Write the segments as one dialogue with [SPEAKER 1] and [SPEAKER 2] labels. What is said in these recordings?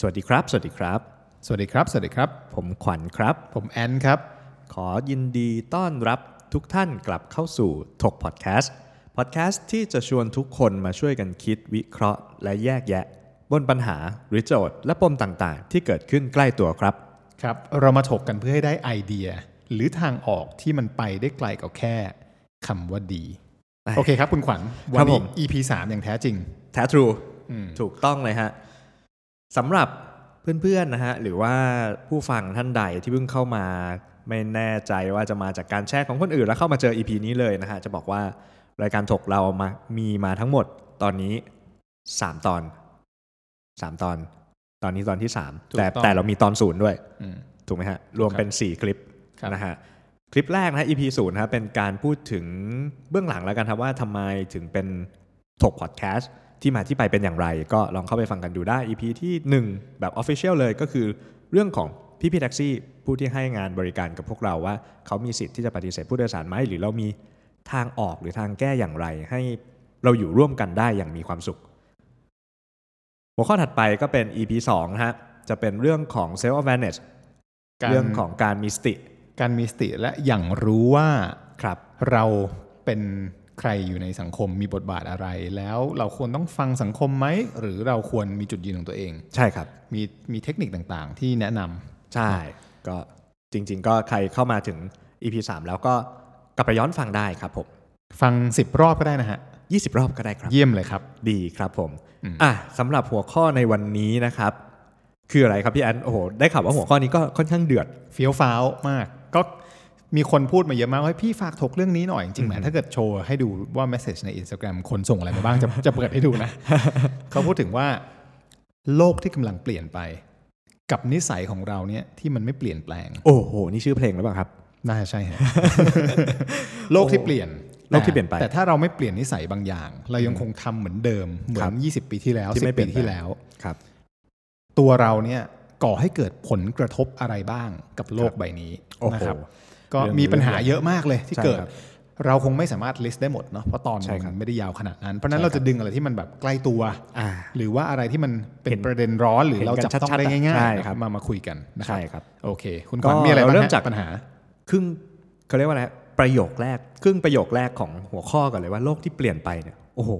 [SPEAKER 1] สวัสดีครับ สวัสดีครับ
[SPEAKER 2] สวัสดีครับ สวัสดีครับ
[SPEAKER 1] ผมขวัญครับ
[SPEAKER 2] ผมแอนครับ
[SPEAKER 1] ขอยินดีต้อนรับทุกท่านกลับเข้าสู่ถกพอดแคสต์พอดแคสต์ที่จะชวนทุกคนมาช่วยกันคิดวิเคราะห์ และแยกแยะ บนปัญหาหรือโจทย์และปมต่างๆ ที่เกิดขึ้นใกล้ตัวครับ
[SPEAKER 2] ครับ เรามาถกกันเพื่อให้ได้ไอเดีย หรือทางออกที่มันไปได้ไกลกว่าแค่คำว่าดี โอเคครับคุณขวัญ
[SPEAKER 1] ค
[SPEAKER 2] วั
[SPEAKER 1] รั
[SPEAKER 2] น
[SPEAKER 1] บผ
[SPEAKER 2] นี้
[SPEAKER 1] ม
[SPEAKER 2] EP 3อย่างแท้จริง
[SPEAKER 1] แท้ทรู
[SPEAKER 2] อืม
[SPEAKER 1] ถูกต้องเลยฮะ สำหรับเพื่อนๆนะฮะหรือว่าผู้ฟังท่านใดที่เพิ่งเข้ามาไม่แน่ใจว่าจะมาจากการแชร์ของคนอื่นแล้วเข้ามาเจอ EP นี้เลยนะฮะจะบอกว่ารายการถกเรามามีมาทั้งหมดตอนนี้ 3 ตอน 3 ตอน ตอนนี้ตอนที่3
[SPEAKER 2] ถูก
[SPEAKER 1] แต่
[SPEAKER 2] ต้อง
[SPEAKER 1] แต่เรามีตอนศูนย์ด้วย
[SPEAKER 2] อืม
[SPEAKER 1] ถูกไหมฮะรวมเป็น 4 คลิป
[SPEAKER 2] ครับ
[SPEAKER 1] นะฮะคลิปแรกนะฮะ EP ศูนย์นะครับเป็นการพูดถึงเบื้องหลังแล้วกันครับว่าทำไมถึงเป็นถกพอดแคสต์ ที่มาที่ไปเป็นอย่างไร ก็ลองเข้าไปฟังกันดูได้ EP ที่ 1 แบบ Official เลยก็คือเรื่องของพี่พี่ๆแท็กซี่ผู้ที่ให้งานบริการกับพวกเราว่า เขามีสิทธิ์ที่จะปฏิเสธผู้โดยสารไหมหรือเรามีทางออกหรือทางแก้อย่างไร ให้เราอยู่ร่วมกันได้อย่างมีความสุข หัวข้อถัดไปก็เป็น EP 2นะฮะจะเป็นเรื่องของ self awareness
[SPEAKER 2] การ
[SPEAKER 1] เรื่องของการมีสติ
[SPEAKER 2] การมีสติและอย่างรู้ว่า
[SPEAKER 1] ครับ
[SPEAKER 2] เราเป็น ใครอยู่ในสังคมมีบทบาทอะไร แล้วเราควรต้องฟังสังคมไหม หรือเราควรมีจุดยืนของตัวเอง
[SPEAKER 1] ใช่ครับ
[SPEAKER 2] มีมีเทคนิคต่างๆ ที่แนะนำ
[SPEAKER 1] ใช่ ก็จริง ๆ ก็ใครเข้ามาถึง EP 3 แล้วก็กลับไปย้อนฟังได้ครับผม
[SPEAKER 2] ฟัง 10 รอบก็ได้นะฮะ
[SPEAKER 1] 20 รอบก็ได้ครับ
[SPEAKER 2] เยี่ยมเลยครับ
[SPEAKER 1] ดีครับผม
[SPEAKER 2] อืม
[SPEAKER 1] อะสำหรับหัวข้อในวันนี้นะครับ คืออะไรครับพี่แอนโอ้โหได้ข่าวว่าหัวข้อนี้ก็ค่อนข้างเดือด
[SPEAKER 2] เฟี้ยวฟ้าวมาก ก็ มีคนพูดมาเยอะมากว่าให้พี่ฝากถกเรื่องนี้หน่อยจริงๆแหมถ้าเกิดโชว์ให้ดูว่า message ใน Instagram คนส่งอะไรมาบ้างจะจะเปิดให้ดูนะ เขาพูดถึงว่า โลกที่กำลังเปลี่ยนไป กับนิสัยของเราเนี่ยที่มันไม่เปลี่ยนแปลง
[SPEAKER 1] โอ้โห นี่ชื่อเพลงหรือเปล่าครับ
[SPEAKER 2] น่าจะใช่ฮะโลกที่เปลี่ยน
[SPEAKER 1] โลกที่เปลี่ยนไป
[SPEAKER 2] แต่ถ้าเราไม่เปลี่ยนนิสัยบางอย่าง เรายังคงทำเหมือนเดิมเหมือ
[SPEAKER 1] ครั
[SPEAKER 2] น
[SPEAKER 1] บ
[SPEAKER 2] 20 ปีที่แล้ว
[SPEAKER 1] ที่ไม่
[SPEAKER 2] 10
[SPEAKER 1] เปลี่
[SPEAKER 2] ปี
[SPEAKER 1] ยนแปลง
[SPEAKER 2] ที่แล้ว
[SPEAKER 1] ครับ
[SPEAKER 2] ตัวเราเนี่ยก่อให้เกิดผลกระทบอะไรบ้างกับโลกใบนี้
[SPEAKER 1] โอ้โห
[SPEAKER 2] นะครับ ก็
[SPEAKER 1] เรื่อง
[SPEAKER 2] มีปัญหา
[SPEAKER 1] เรื่องใหญ่
[SPEAKER 2] เยอะมากเลยที่
[SPEAKER 1] ใช่
[SPEAKER 2] เกิด
[SPEAKER 1] ครับ
[SPEAKER 2] เราคงไม่สามารถ list ได้หมดเนาะเพราะตอน
[SPEAKER 1] ใช่ครับ
[SPEAKER 2] มันไม่ได้ยาวขนาดนั้น เพราะฉะนั้น
[SPEAKER 1] ใช่
[SPEAKER 2] เรา
[SPEAKER 1] ครับ
[SPEAKER 2] จะดึงอะไรที่มันแบบใกล้ตัว
[SPEAKER 1] อ่า
[SPEAKER 2] หรือว่าอะไรที่มันเป็
[SPEAKER 1] เห็
[SPEAKER 2] น
[SPEAKER 1] น
[SPEAKER 2] ประเด็นร้อนหรือ
[SPEAKER 1] เห็น
[SPEAKER 2] เรา
[SPEAKER 1] กัน
[SPEAKER 2] จับต้อง
[SPEAKER 1] ชัดๆ
[SPEAKER 2] ได้ง่าย
[SPEAKER 1] ใช่
[SPEAKER 2] ๆ
[SPEAKER 1] ครับ
[SPEAKER 2] มามาคุยกันนะครั
[SPEAKER 1] ใช่
[SPEAKER 2] บ
[SPEAKER 1] ครับ
[SPEAKER 2] โอเค คุณ
[SPEAKER 1] ก็
[SPEAKER 2] ขวัญมีอะไรบ้าง
[SPEAKER 1] เราเริ่ม
[SPEAKER 2] ฮะ
[SPEAKER 1] จาก
[SPEAKER 2] ปัญหา
[SPEAKER 1] ครึ่งเขาเรียกว่าอะไรประโยคแรกครึ่งประโยคแรกของหัวข้อก่อนเลยว่าโลกที่เปลี่ยนไปเนี่ยโอ้โห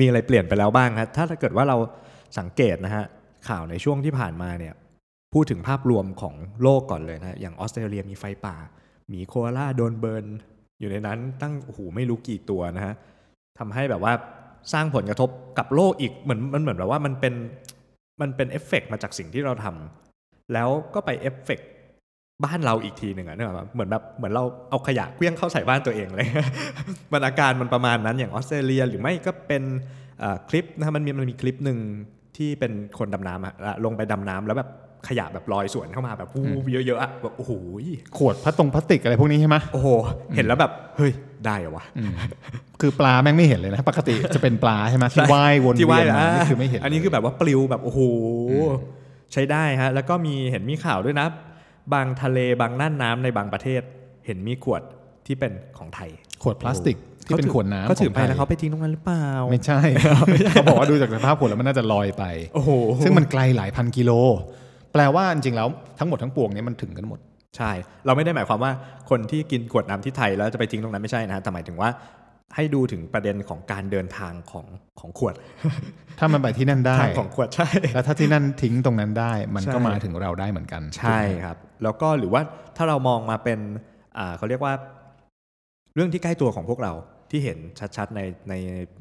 [SPEAKER 1] มีอะไรเปลี่ยนไปแล้วบ้างครับถ้าถ้าเกิดว่าเราสังเกตนะฮะข่าวในช่วงที่ผ่านมาเนี่ยพูดถึงภาพรวมของโลกก่อนเลยนะอย่างออสเตรเลียมีไฟป่า หมีโคอาล่าโดน burn อยู่ในนั้นตั้งโอ้โหไม่รู้กี่ตัวนะฮะทำให้แบบว่าสร้างผลกระทบกับโลกอีกเหมือนมันเหมือนแบบว่ามันเป็นมันเป็นเอฟเฟกต์มาจากสิ่งที่เราทำแล้วก็ไปเอฟเฟกต์บ้านเราอีกทีหนึ่งอะเนี่ยเหมือนแบบเหมือนเราเอาขยะเหวี่ยงเข้าใส่บ้านตัวเองเลยมันอาการมันประมาณนั้นอย่างออสเตรเลียหรือไม่ก็เป็นคลิปนะฮะมันมีมันมีคลิปหนึ่งที่เป็นคนดำน้ำอะอะลงไปดำน้ำแล้วแบบ ขยะแบบลอยสวนเข้ามาแบบวูบเยอะๆอะแบบโอ้โห
[SPEAKER 2] ขวดพลาสตงพลาสติกอะไรพวกนี้ใช่ไหม
[SPEAKER 1] โอ้โหเห็นแล้วแบบเฮ้ยได้เหรอวะ
[SPEAKER 2] อืมคือปลาแม่งไม่เห็นเลยนะ ปกติจะเป็นปลาใช่ไหมที่ว่ายวน
[SPEAKER 1] ที่
[SPEAKER 2] เวี
[SPEAKER 1] ว่าย
[SPEAKER 2] นมา
[SPEAKER 1] อะ
[SPEAKER 2] นี่คือไม่เห็น
[SPEAKER 1] อันนี้คือแบบว่าปลิวแบบโอ้โหใช้ได้ฮะแล้วก็มีเห็นมีข่าวด้วยนะ บางทะเลบางน่านน้ำในบางประเทศ เห็นมีขวดที่เป็นของไทย
[SPEAKER 2] ขวดพลาสติกที่เป็นขวดน้ำ
[SPEAKER 1] เขาถือไป
[SPEAKER 2] ของทย
[SPEAKER 1] แล้วเขาไปทิ้งตรงนั้นหรือเปล่า
[SPEAKER 2] ไม่ใช่เขาบอกว่าดูจากสภาพขวดแล้วมันน่าจะลอยไป
[SPEAKER 1] โอ้โห
[SPEAKER 2] ซึ่งมันไกลหลายพันกิโล แปลว่าจริงๆแล้วทั้งหมดทั้งปวงเนี้มันถึงกันหมด
[SPEAKER 1] ใช่ เราไม่ได้หมายความว่าคนที่กินขวดน้ำที่ไทยแล้วจะไปทิ้งตรงนั้นไม่ใช่นะฮะแต่หมายถึงว่าให้ดูถึงประเด็นของการเดินทางของของขวด
[SPEAKER 2] ถ้ามันไปที่นั่นได้
[SPEAKER 1] ทางของขวดใช่
[SPEAKER 2] แล้วถ้าที่นั่นทิ้งตรงนั้นได้ มันก็
[SPEAKER 1] ใช่
[SPEAKER 2] มาถึงเราได้เหมือนกัน
[SPEAKER 1] ใช่ครับ แล้วก็หรือว่าถ้าเรามองมาเป็นอ่าเขาเรียกว่า เรื่องที่ใกล้ตัวของพวกเรา ที่เห็นชัดๆในใน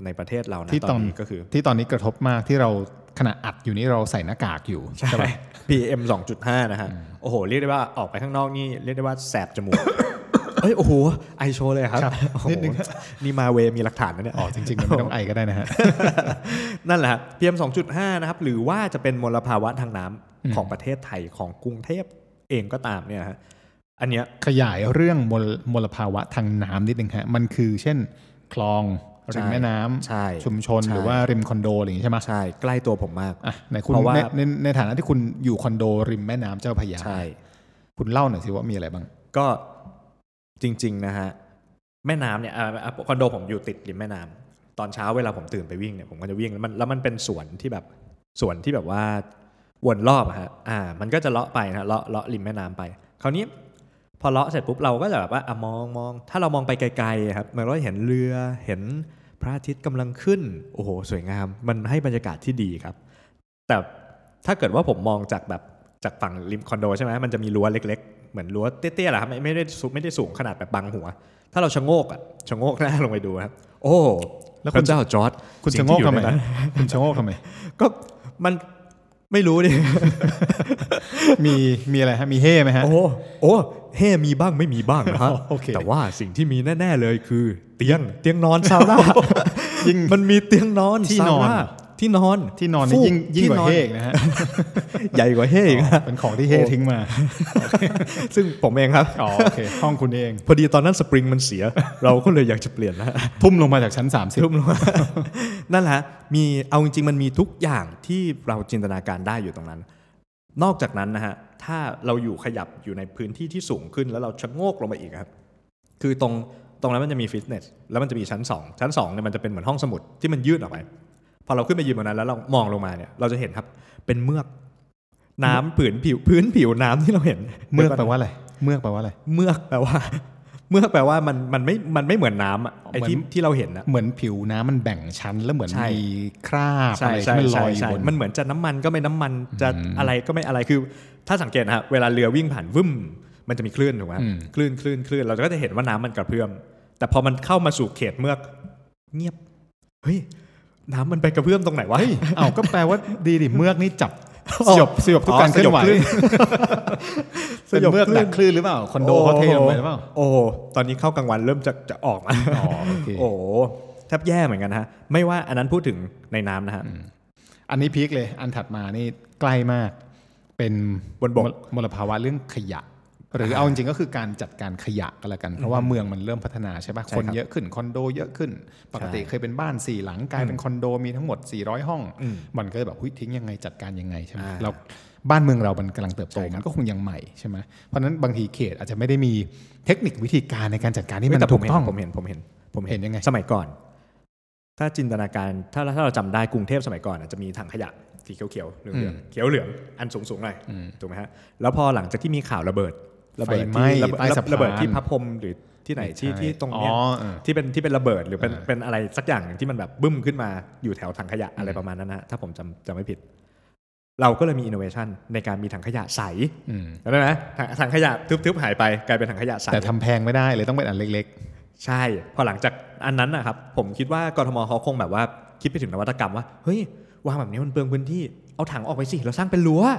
[SPEAKER 1] ในประเทศเรานะ
[SPEAKER 2] ที่
[SPEAKER 1] ต
[SPEAKER 2] ต
[SPEAKER 1] อ
[SPEAKER 2] อนน
[SPEAKER 1] นี้ก็คือ
[SPEAKER 2] ที่ตอนนี้กระทบมากที่เราขณะอัดอยู่นี่เราใส่หน้ากากอยู่
[SPEAKER 1] ใช่
[SPEAKER 2] ปะ
[SPEAKER 1] PM 2.5 นะฮะ โอ้โห เรียกได้ว่าออกไปข้างนอกนี่เรียกได้ว่าแสบจมูกเอ้ยโอ้โหไอโชว์เลยครับ
[SPEAKER 2] ครับ
[SPEAKER 1] โอ้โห
[SPEAKER 2] นิดนึง
[SPEAKER 1] นี่มาเวมีหลักฐานนะเนี่ย
[SPEAKER 2] อ๋อจริงๆมันไม่ต้องไอก็ได้นะฮะ
[SPEAKER 1] นั่นแหละฮะ PM 2.5 นะครับ หรือว่าจะเป็นมลภาวะทางน้ำของประเทศไทยของกรุงเทพเองก็ตามเนี่ยฮะ อันเนี้ย
[SPEAKER 2] ขยายเรื่องมลมลภาวะทางน้ำนิดนึงฮะมันคือเช่นคลองริมแม่น้ำ
[SPEAKER 1] ใช่
[SPEAKER 2] ชุมชน
[SPEAKER 1] ใช่
[SPEAKER 2] หรือว่าริมคอนโดอะไรอย่างนี้ใช่ไหม
[SPEAKER 1] ใช่ใกล้ตัวผมมาก
[SPEAKER 2] อะในคุณ
[SPEAKER 1] เพราะว่า
[SPEAKER 2] ในในในฐานะที่คุณอยู่คอนโดริมแม่น้ำเจ้าพระยา
[SPEAKER 1] ใช่
[SPEAKER 2] คุณเล่าหน่อยสิว่ามีอะไรบ้าง
[SPEAKER 1] ก็จริง ๆ นะฮะแม่น้ำเนี่ยอ่าอ่าคอนโดผมอยู่ติดริมแม่น้ำตอนเช้าเวลาผมตื่นไปวิ่งเนี่ยผมก็จะวิ่งแล้วมันแล้วมันเป็นสวนที่แบบสวนที่แบบว่าวนรอบอะฮะอ่า มันก็จะเลาะไปนะเลาะเลาะริมแม่น้ำไป คราวนี้ พอเลาะเสร็จปุ๊บเราก็จะแบบว่าอะมองมอง ถ้าเรามองไปไกลๆครับมันก็เห็นเรือเห็นพระอาทิตย์กำลังขึ้น โอ้โห สวยงาม มันให้บรรยากาศที่ดีครับ แต่ถ้าเกิดว่าผมมองจากแบบจากฝั่งริมคอนโดใช่ไหมมันจะมีรั้วเล็ก ๆ เหมือนรั้วเตี้ยๆแหละครับไม่ไม่ได้สูงไม่ได้สูงขนาดแบบบังหัว ถ้าเราชะโงกอะชะโงกหน้าลงไปดูครับ โอ้
[SPEAKER 2] แล้ว
[SPEAKER 1] พ
[SPEAKER 2] คุณ
[SPEAKER 1] ระเจ้าจอร์ด
[SPEAKER 2] คุณ
[SPEAKER 1] สิ่
[SPEAKER 2] ชะ
[SPEAKER 1] ง
[SPEAKER 2] โง
[SPEAKER 1] ที่
[SPEAKER 2] ก
[SPEAKER 1] อยู่
[SPEAKER 2] ทำไม
[SPEAKER 1] ในนั้น
[SPEAKER 2] คุณชะโงกทำไม
[SPEAKER 1] ก็มันไม่รู้ดิ
[SPEAKER 2] มีมีอะไรฮะมีเฮ่ไหมฮะ
[SPEAKER 1] โอ้โอ้ เฮ่มีบ้างไม่มีบ้างนะฮะ
[SPEAKER 2] โอเค
[SPEAKER 1] แต่ว่าสิ่งที่มีแน่ ๆเลยคือ เตียงเตียงนอนซาวน่า
[SPEAKER 2] ยิ่ง
[SPEAKER 1] มันมีเตียงนอน
[SPEAKER 2] ที่
[SPEAKER 1] ซาวน
[SPEAKER 2] อน
[SPEAKER 1] น่าที่นอน
[SPEAKER 2] ที่นอนนี่
[SPEAKER 1] ฟูก
[SPEAKER 2] ยิ่งยิ่งกว่า
[SPEAKER 1] ที่นอน
[SPEAKER 2] เฮ่อีกนะฮะ
[SPEAKER 1] ใหญ่กว่าเฮ่อีกนะ
[SPEAKER 2] เป็นของที่เฮ่ทิ้งมา
[SPEAKER 1] ซึ่งผมเองครับ
[SPEAKER 2] อ๋อโอเคห้องคุณเอง
[SPEAKER 1] พอดีตอนนั้นสปริงมันเสีย เราก็เลยอยากจะเปลี่ยนนะ
[SPEAKER 2] ทุ่มลงมาจากชั้น30
[SPEAKER 1] ทุ่มลงมานั่นแหละฮะมีเอาจริงๆมันมีทุกอย่างที่เราจินตนาการได้อยู่ตรงนั้น นอกจากนั้นนะฮะถ้าเราอยู่ขยับอยู่ในพื้นที่ที่สูงขึ้น แล้วเราชะโงกลงไปอีกครับ คือตรงตรงนั้นมันจะมีฟิตเนสแล้วมันจะมีชั้น 2 ชั้น2เนี่ยมันจะเป็นเหมือนห้องสมุดที่มันยื่นออกไป พอเราขึ้นไปยืนบนนั้นแล้วเรามองลงมาเนี่ยเราจะเห็นครับเป็นเมือกน้ำผืนผิวพื้นผิวน้ำที่เราเห็น
[SPEAKER 2] เมือกแปลว่าอะไร เมือกแปลว่าอะไร
[SPEAKER 1] เมือกแปลว่า เมือกแปลว่ามันมันไม่มันไม่เหมือนน้ำอะไอ้ที่
[SPEAKER 2] เหมือน
[SPEAKER 1] ที่เราเห็นอะ
[SPEAKER 2] เหมือนผิวน้ำมันแบ่งชั้นแล้วเหมือน
[SPEAKER 1] ใช่
[SPEAKER 2] มีคราบ
[SPEAKER 1] ใช่
[SPEAKER 2] อะไร
[SPEAKER 1] ใช่
[SPEAKER 2] ที่มันล
[SPEAKER 1] ใช่
[SPEAKER 2] อยอยู่
[SPEAKER 1] ใช่
[SPEAKER 2] บน
[SPEAKER 1] มันเหมือนจะน้ำมันก็ไม่น้ำมันจะ
[SPEAKER 2] อืม
[SPEAKER 1] อะไรก็ไม่อะไรคือ ถ้าสังเกตนะฮะเวลาเรือวิ่งผ่านวึ่มมันจะมีคลื่นถูกไหม
[SPEAKER 2] อืม
[SPEAKER 1] คลื่นคลื่นคลื่นเราก็จะเห็นว่าน้ำมันกระเพื่อม แต่พอมันเข้ามาสู่เขตเมือก เงียบเฮ้ยน้ำมันไปกระเพื่อมตรงไหนวะ
[SPEAKER 2] เฮ้ยเอ้าก็แปลว่าดีดิเมือกนี่จับ
[SPEAKER 1] อ๋
[SPEAKER 2] ส
[SPEAKER 1] อ
[SPEAKER 2] ยบสยบทุกการเคลื่อนไหว
[SPEAKER 1] อ๋อสยบคลื่น
[SPEAKER 2] เป็นเมือกดักคลื่นหรือเปล่าคอนโดเขาเทลงไปหรือเปล่า
[SPEAKER 1] โอ้โหตอนนี้เข้ากลางวันเริ่มจะจะออกมา
[SPEAKER 2] อ๋อโอเค
[SPEAKER 1] โอ้โหแทบแย่เหมือนกันนะฮะ ไม่ว่าอันนั้นพูดถึงในน้ำนะฮะ
[SPEAKER 2] อันนี้พีคเลย อันถัดมานี่ใกล้มาก เป็น
[SPEAKER 1] บนบก
[SPEAKER 2] มลมลภาวะเรื่องขยะ หรือเอาจริงๆก็คือการจัดการขยะก็แล้วกัน เพราะว่าเมืองมันเริ่มพัฒนาใช่ปะ
[SPEAKER 1] ใช่
[SPEAKER 2] คน
[SPEAKER 1] ครับ
[SPEAKER 2] เยอะขึ้นคอนโดเยอะขึ้น ปกติ
[SPEAKER 1] ใช่
[SPEAKER 2] เคยเป็นบ้านสี่หลังกลายเป็นคอนโดมีทั้งหมด 400 ห้อง
[SPEAKER 1] อืม
[SPEAKER 2] มันก็จะแบบหุ้ยทิ้งยังไงจัดการยังไงใช่ไหม
[SPEAKER 1] อ่า
[SPEAKER 2] เราบ้านเมืองเรามันกำลังเติบโต
[SPEAKER 1] ใช่ครับ
[SPEAKER 2] มันก็คงยังใหม่ใช่ไหมเพราะฉะนั้นบางทีเขตอาจจะไม่ได้มีเทคนิควิธีการในการจัดการที่มัน
[SPEAKER 1] แต่ผ
[SPEAKER 2] ถู
[SPEAKER 1] ม
[SPEAKER 2] ก
[SPEAKER 1] เห็น
[SPEAKER 2] ต้อง
[SPEAKER 1] ผมเห็นผมเห็นผม
[SPEAKER 2] เห็นยังไง
[SPEAKER 1] สมัยก่อน ถ้าจินตนาการถ้าถ้าเราจำได้กรุงเทพสมัยก่อนอะจะมีถังขยะสีเขียวๆเหลืองๆเขียวเหลืองอันสูงๆหน่อยถูกไหมฮะแล้วพอหลังจากที่มีข่าวระเบิด ระเบิด
[SPEAKER 2] ไฟไหม้
[SPEAKER 1] ที่ระเบิด
[SPEAKER 2] ใต้สะพาน
[SPEAKER 1] ระเบิดที่พระพรหมหรือที่ไหนที่
[SPEAKER 2] ใช่
[SPEAKER 1] ที่ตรงเนี้ย
[SPEAKER 2] อ๋อเออ
[SPEAKER 1] ที่เป็นที่เป็นระเบิดหรือเป็น
[SPEAKER 2] เออ
[SPEAKER 1] เป็นอะไรสักอย่างหนึ่งที่มันแบบบึ้มขึ้นมาอยู่แถวถังขยะอะไรประมาณนั้นนะฮะถ้าผมจำจำไม่ผิด เราก็เลยมีอินโนเวชันในการมีถังขยะใส
[SPEAKER 2] อืม
[SPEAKER 1] แล้วนะถังถังขยะทึบๆหายไปกลายเป็นถังขยะใส
[SPEAKER 2] แต่ทำแพงไม่ได้เลยต้องเป็นอันเล็ก
[SPEAKER 1] ใช่ พอหลังจากอันนั้นนะครับผมคิดว่ากรทมเขาคงแบบว่าคิดไปถึงนวัตกรรมว่าเฮ้ยวางแบบนี้มันเปลืองพื้นที่เอาถังออกไปสิเราสร้างเป็นรั้ว
[SPEAKER 2] ๆ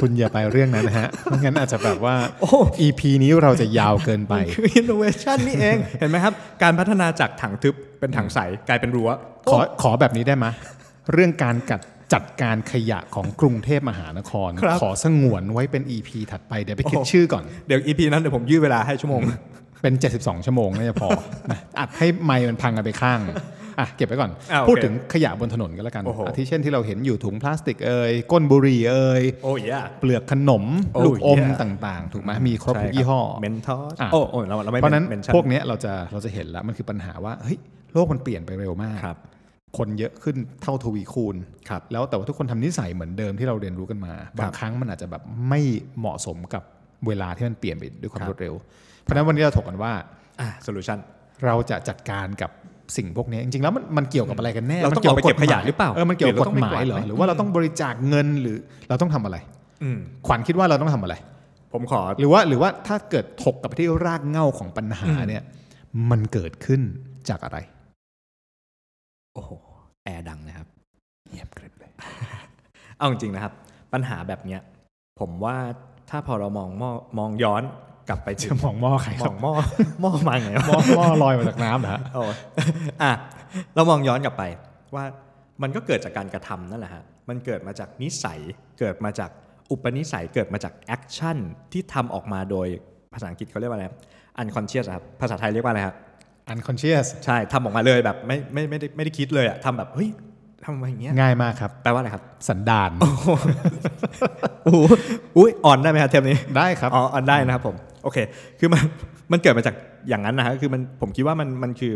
[SPEAKER 2] คุณอย่าไปเรื่องนั้นนะฮะไม่งั้นอาจจะแบบว่า
[SPEAKER 1] โอ้
[SPEAKER 2] EP นี้เราจะยาวเกินไป
[SPEAKER 1] คืออินโนเวชันนี่เอง เห็นไหมครับ การพัฒนาจากถังทึบเป็นถังใสกลายเป็นรั้ว
[SPEAKER 2] ขอขอแบบนี้ได้ไหมเรื่องการกัดจัดการขยะของกรุงเทพมหานคร
[SPEAKER 1] ครับ
[SPEAKER 2] ขอสงวนไว้เป็น EP ถัดไป เดี๋ยวไปคิดชื่อก่อน
[SPEAKER 1] เดี๋ยว EP นั้นเดี๋ยวผมยืดเวลาให้ชั่วโมง
[SPEAKER 2] เป็น 72 ชั่วโมงน่าจะพอนะอัดให้ไมค์มันพังกันไปข้าง อะเก็บไว้ก่อน
[SPEAKER 1] อะโอเค
[SPEAKER 2] พูดถึงขยะบนถนนก็แล้วกัน
[SPEAKER 1] โอ้โห
[SPEAKER 2] อาทิเช่นที่เราเห็นอยู่ถุงพลาสติกเอ่ยก้นบุหรี่เอ่ย
[SPEAKER 1] โอ้ย
[SPEAKER 2] เปลือกขนม
[SPEAKER 1] โอ้
[SPEAKER 2] ลูกอม
[SPEAKER 1] yeah
[SPEAKER 2] ต่างๆ ถูกไหมมีครบทุกยี่ห้อ
[SPEAKER 1] เมนทอส
[SPEAKER 2] อะ
[SPEAKER 1] โอ้โอ้เราเราไม่
[SPEAKER 2] เพราะฉะนั้น
[SPEAKER 1] เมนชั่น
[SPEAKER 2] พวกเนี้ยเราจะเราจะเห็นแล้วมันคือปัญหาว่าเฮ้ยโลกมันเปลี่ยนไปเร็วมาก
[SPEAKER 1] ครับ
[SPEAKER 2] คนเยอะขึ้นเท่าทวีคูณ
[SPEAKER 1] ครับ
[SPEAKER 2] แล้วแต่ว่าทุกคนทำนิสัยเหมือนเดิมที่เราเรียนรู้กันมา บางครั้งมันอาจจะแบบไม่เหมาะสมกับเวลาที่มันเปลี่ยนไปด้วยความ
[SPEAKER 1] ครับ
[SPEAKER 2] รวดเร็ว เพราะฉะนั้นวันนี้เราถกกันว่า
[SPEAKER 1] อะโซลูชัน
[SPEAKER 2] เราจะจัดการกับ สิ่งพวกนี้จริงๆแล้วมันมันเกี่ยวกับอะไรกันแน่
[SPEAKER 1] เราต้อง
[SPEAKER 2] มันเกี่ยว
[SPEAKER 1] ออกไปเก็บขยะหรือเปล่า
[SPEAKER 2] เออมันเกี่ยวกับ
[SPEAKER 1] หรื
[SPEAKER 2] ก
[SPEAKER 1] อเราต้
[SPEAKER 2] ฎ
[SPEAKER 1] อง
[SPEAKER 2] หมายเหรอ
[SPEAKER 1] ไปกวาดไหม
[SPEAKER 2] หรือว่าเราต้องบริจาคเงินหรือเราต้องทำอะไร
[SPEAKER 1] อืม
[SPEAKER 2] ขวัญคิดว่าเราต้องทำอะไร
[SPEAKER 1] ผมขอ
[SPEAKER 2] หรือว่าหรือว่าถ้าเกิดถกกลับไปที่รากเหง้าของปัญหาเนี่ยมันเกิดขึ้นจากอะไร
[SPEAKER 1] โอ้โหแอร์ดังนะครับ
[SPEAKER 2] เงียบกริบเลย
[SPEAKER 1] เอาจริงๆนะครับ ปัญหาแบบเนี้ยผมว่าถ้าพอเรามองมอมองย้อน กลับไปถึ
[SPEAKER 2] จะ
[SPEAKER 1] ง
[SPEAKER 2] มองหม้อใคร
[SPEAKER 1] ม
[SPEAKER 2] ครั
[SPEAKER 1] อบงหม้อหม้อมาไงวะ
[SPEAKER 2] หม้อหม้อลอยมาจากน้ำเหรอฮะ
[SPEAKER 1] โอ้อะเรามองย้อนกลับไปว่ามันก็เกิดจากการกระทำนั่นแหละฮะมันเกิดมาจากนิสัยเกิดมาจากอุปนิสัยเกิดมาจาก action ที่ทำออกมาโดยภาษาอังกฤษเขาเรียกว่าอะไร unconscious อะครับภาษาไทยเรียกว่าอะไรครับ
[SPEAKER 2] unconscious
[SPEAKER 1] ใช่ทำออกมาเลยแบบไม่ไม่ไม่ได้ไม่ได้คิดเลยอะทำแบบเฮ้ยทำมาอย่างเงี้ย
[SPEAKER 2] ง่ายมากครับ
[SPEAKER 1] แปลว่าอะไรครับ
[SPEAKER 2] สันดาน
[SPEAKER 1] โอ้โหอุ้ยอ่อนได้ไหมครับเทปนี้
[SPEAKER 2] ได้ครับ
[SPEAKER 1] อ๋ออันได้นะครับผม โอเค คือมันมันเกิดมาจากอย่างนั้นนะฮะคือมันผมคิดว่ามันมันคือ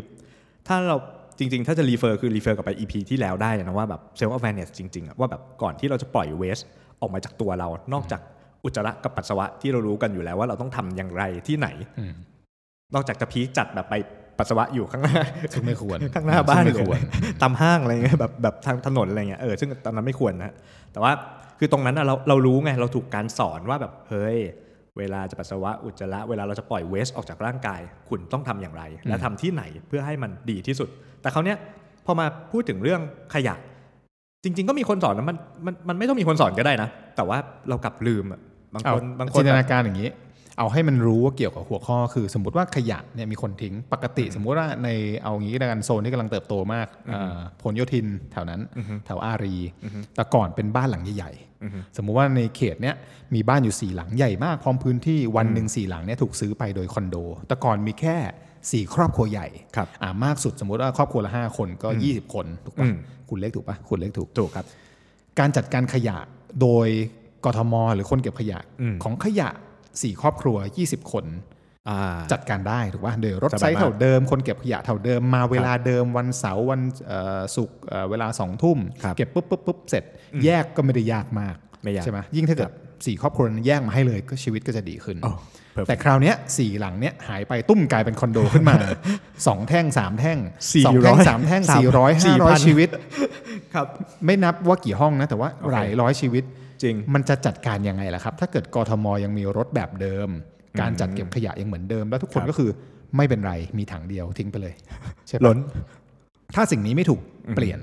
[SPEAKER 1] ถ้าเราจริงๆ ถ้าจะ refer คือ refer กลับไป EP ที่แล้วได้นะว่าแบบ self awareness จริงๆอะว่าแบบก่อนที่เราจะปล่อย waste ออกมาจากตัวเรา นอกจากอุจจาระกับปัสสาวะที่เรารู้กันอยู่แล้วว่าเราต้องทำอย่างไรที่ไหน
[SPEAKER 2] อืม
[SPEAKER 1] นอกจากจะ peak จัดแบบไปปัสสาวะอยู่ข้างหน้า
[SPEAKER 2] ซึ่งไม่ควร
[SPEAKER 1] ข้างหน้าบ้าน
[SPEAKER 2] ซึ่ง
[SPEAKER 1] เล
[SPEAKER 2] ไม่ควรเล
[SPEAKER 1] ยตามห้างอะไรเงี้ยแบบแบบทางถนนอะไรเงี้ยเออซึ่งตอนนั้นไม่ควรนะแต่ว่าคือตรงนั้นอะเราเรารู้ไงเราถูกการสอนว่าแบบเฮ้ย เวลาจะปัสสาวะอุจจาระเวลาเราจะปล่อยเวสออกจากร่างกาย คุณต้องทำอย่างไร และทำที่ไหนเพื่อให้มันดีที่สุด แต่คราวเนี้ยพอมาพูดถึงเรื่องขยะ จริง ๆ ก็มีคนสอนนะมันมันมันไม่ต้องมีคนสอนก็ได้นะ แต่ว่าเรากลับลืมอะบาง
[SPEAKER 2] เอา
[SPEAKER 1] คนบางคน
[SPEAKER 2] จินต
[SPEAKER 1] แบบ
[SPEAKER 2] นาการอย่างนี้ เอาให้มันรู้ว่าเกี่ยวกับหัวข้อคือ สมมติว่าขยะเนี่ยมีคนทิ้งปกติ สมมุติว่าในเอางี้ก็แล้วกันโซนที่กำลังเติบโตมากอ่าผลโยธินแถวนั้นแถวอารี แต่ก่อนเป็นบ้านหลังใหญ่ๆสมมุติว่าในเขตเนี้ยมีบ้านอยู่สี่หลังใหญ่มากพร้อมพื้นที่วันหนึ่งสี่หลังเนี่ยถูกซื้อไปโดยคอนโด แต่ก่อนมีแค่สี่ครอบครัวใหญ่
[SPEAKER 1] ครับ
[SPEAKER 2] อ่ามากสุดสมมติว่าครอบครัวละห้าคนก็20คนถูกปะอื
[SPEAKER 1] ม
[SPEAKER 2] คุณเลขถูกปะคุณเลขถูก
[SPEAKER 1] ถูกครับ
[SPEAKER 2] การจัดการขยะโดยกทมหรือคนเก็บขยะ
[SPEAKER 1] อืม
[SPEAKER 2] ของขยะ 4 ครอบครัว 20 คน
[SPEAKER 1] อ่า
[SPEAKER 2] จัดการได้ถูกป่ะโดยรถ
[SPEAKER 1] สบายมาก
[SPEAKER 2] เท่าเดิม คนเก็บขยะเท่าเดิมมาเวลาเดิมวันเสาร์วันเอ่อศุกร์เอ่อเวลาสองทุ่ม
[SPEAKER 1] ครับ
[SPEAKER 2] เก็บปุ๊บปุ๊บปุ๊บเสร็จ แยกก็ไม่ได้ยากมาก
[SPEAKER 1] ไม่ยาก
[SPEAKER 2] ใช่ไหมยิ่งถ้าเกิดสี่ครอบครัวนั้นแยกมาให้เลยก็ชีวิตก็จะดีขึ้น
[SPEAKER 1] โอ้ perfect
[SPEAKER 2] แต่คราวเนี้ยสี่หลังเนี้ยหายไปตุ้มกลายเป็นคอนโดขึ้นมาสองแท่งสามแท่งสองแท่ง
[SPEAKER 1] 400
[SPEAKER 2] สามแท่ง
[SPEAKER 1] สาม
[SPEAKER 2] สี่ร้อยห้าร้อย
[SPEAKER 1] 4,000
[SPEAKER 2] ชีวิต
[SPEAKER 1] ครับ
[SPEAKER 2] ไม่นับว่ากี่ห้องนะแต่ว่า
[SPEAKER 1] โอเค
[SPEAKER 2] หลายร้อยชีวิต
[SPEAKER 1] จริง
[SPEAKER 2] มันจะจัดการยังไงล่ะครับ ถ้าเกิดกทมยังมีรถแบบเดิม การจัดเก็บขยะยังเหมือนเดิม แล้วทุกคน
[SPEAKER 1] ครับ
[SPEAKER 2] ก็คือไม่เป็นไรมีถังเดียวทิ้งไปเลยใช่ปะ
[SPEAKER 1] ล้น
[SPEAKER 2] ถ้าสิ่งนี้ไม่ถูกเปลี่ยน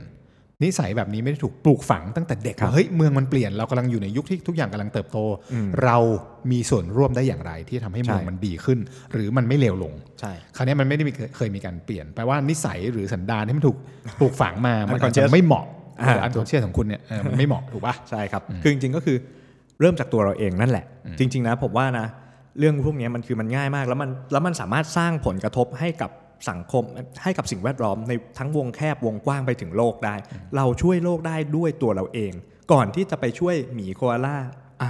[SPEAKER 2] นิสัยแบบนี้ไม่ได้ถูกปลูกฝังตั้งแต่เด็ก
[SPEAKER 1] ครับ
[SPEAKER 2] ว่าเฮ้ยเมืองมันเปลี่ยนเรากำลังอยู่ในยุคที่ทุกอย่างกำลังเติบโต เรามีส่วนร่วมได้อย่างไรที่ทำให้เมือง
[SPEAKER 1] ใช่
[SPEAKER 2] มันดีขึ้น หรือมันไม่เลวลง
[SPEAKER 1] ใช่
[SPEAKER 2] คราวนี้มันไม่ได้มีเคยมีการเปลี่ยนแปลว่านิสัยหรือสันดานที่มันถูกปลูกฝังมามันอาจจะ
[SPEAKER 1] Unconscious
[SPEAKER 2] ไม่เหมาะ
[SPEAKER 1] อ่า
[SPEAKER 2] อันตัวเชื่อของคุณเนี่ยเออมันไม่เหมาะถูกปะ
[SPEAKER 1] ใช่ครับคือจริงๆก็คือเริ่มจากตัวเราเองนั่นแหละ จริง ๆ นะผมว่านะเรื่องพวกนี้มันคือมันง่ายมากแล้วมันแล้วมันสามารถสร้างผลกระทบให้กับ สังคมให้กับสิ่งแวดล้อมในทั้งวงแคบวงกว้างไปถึงโลกได้ เราช่วยโลกได้ด้วยตัวเราเอง ก่อนที่จะไปช่วยหมีโคอาล่าอะ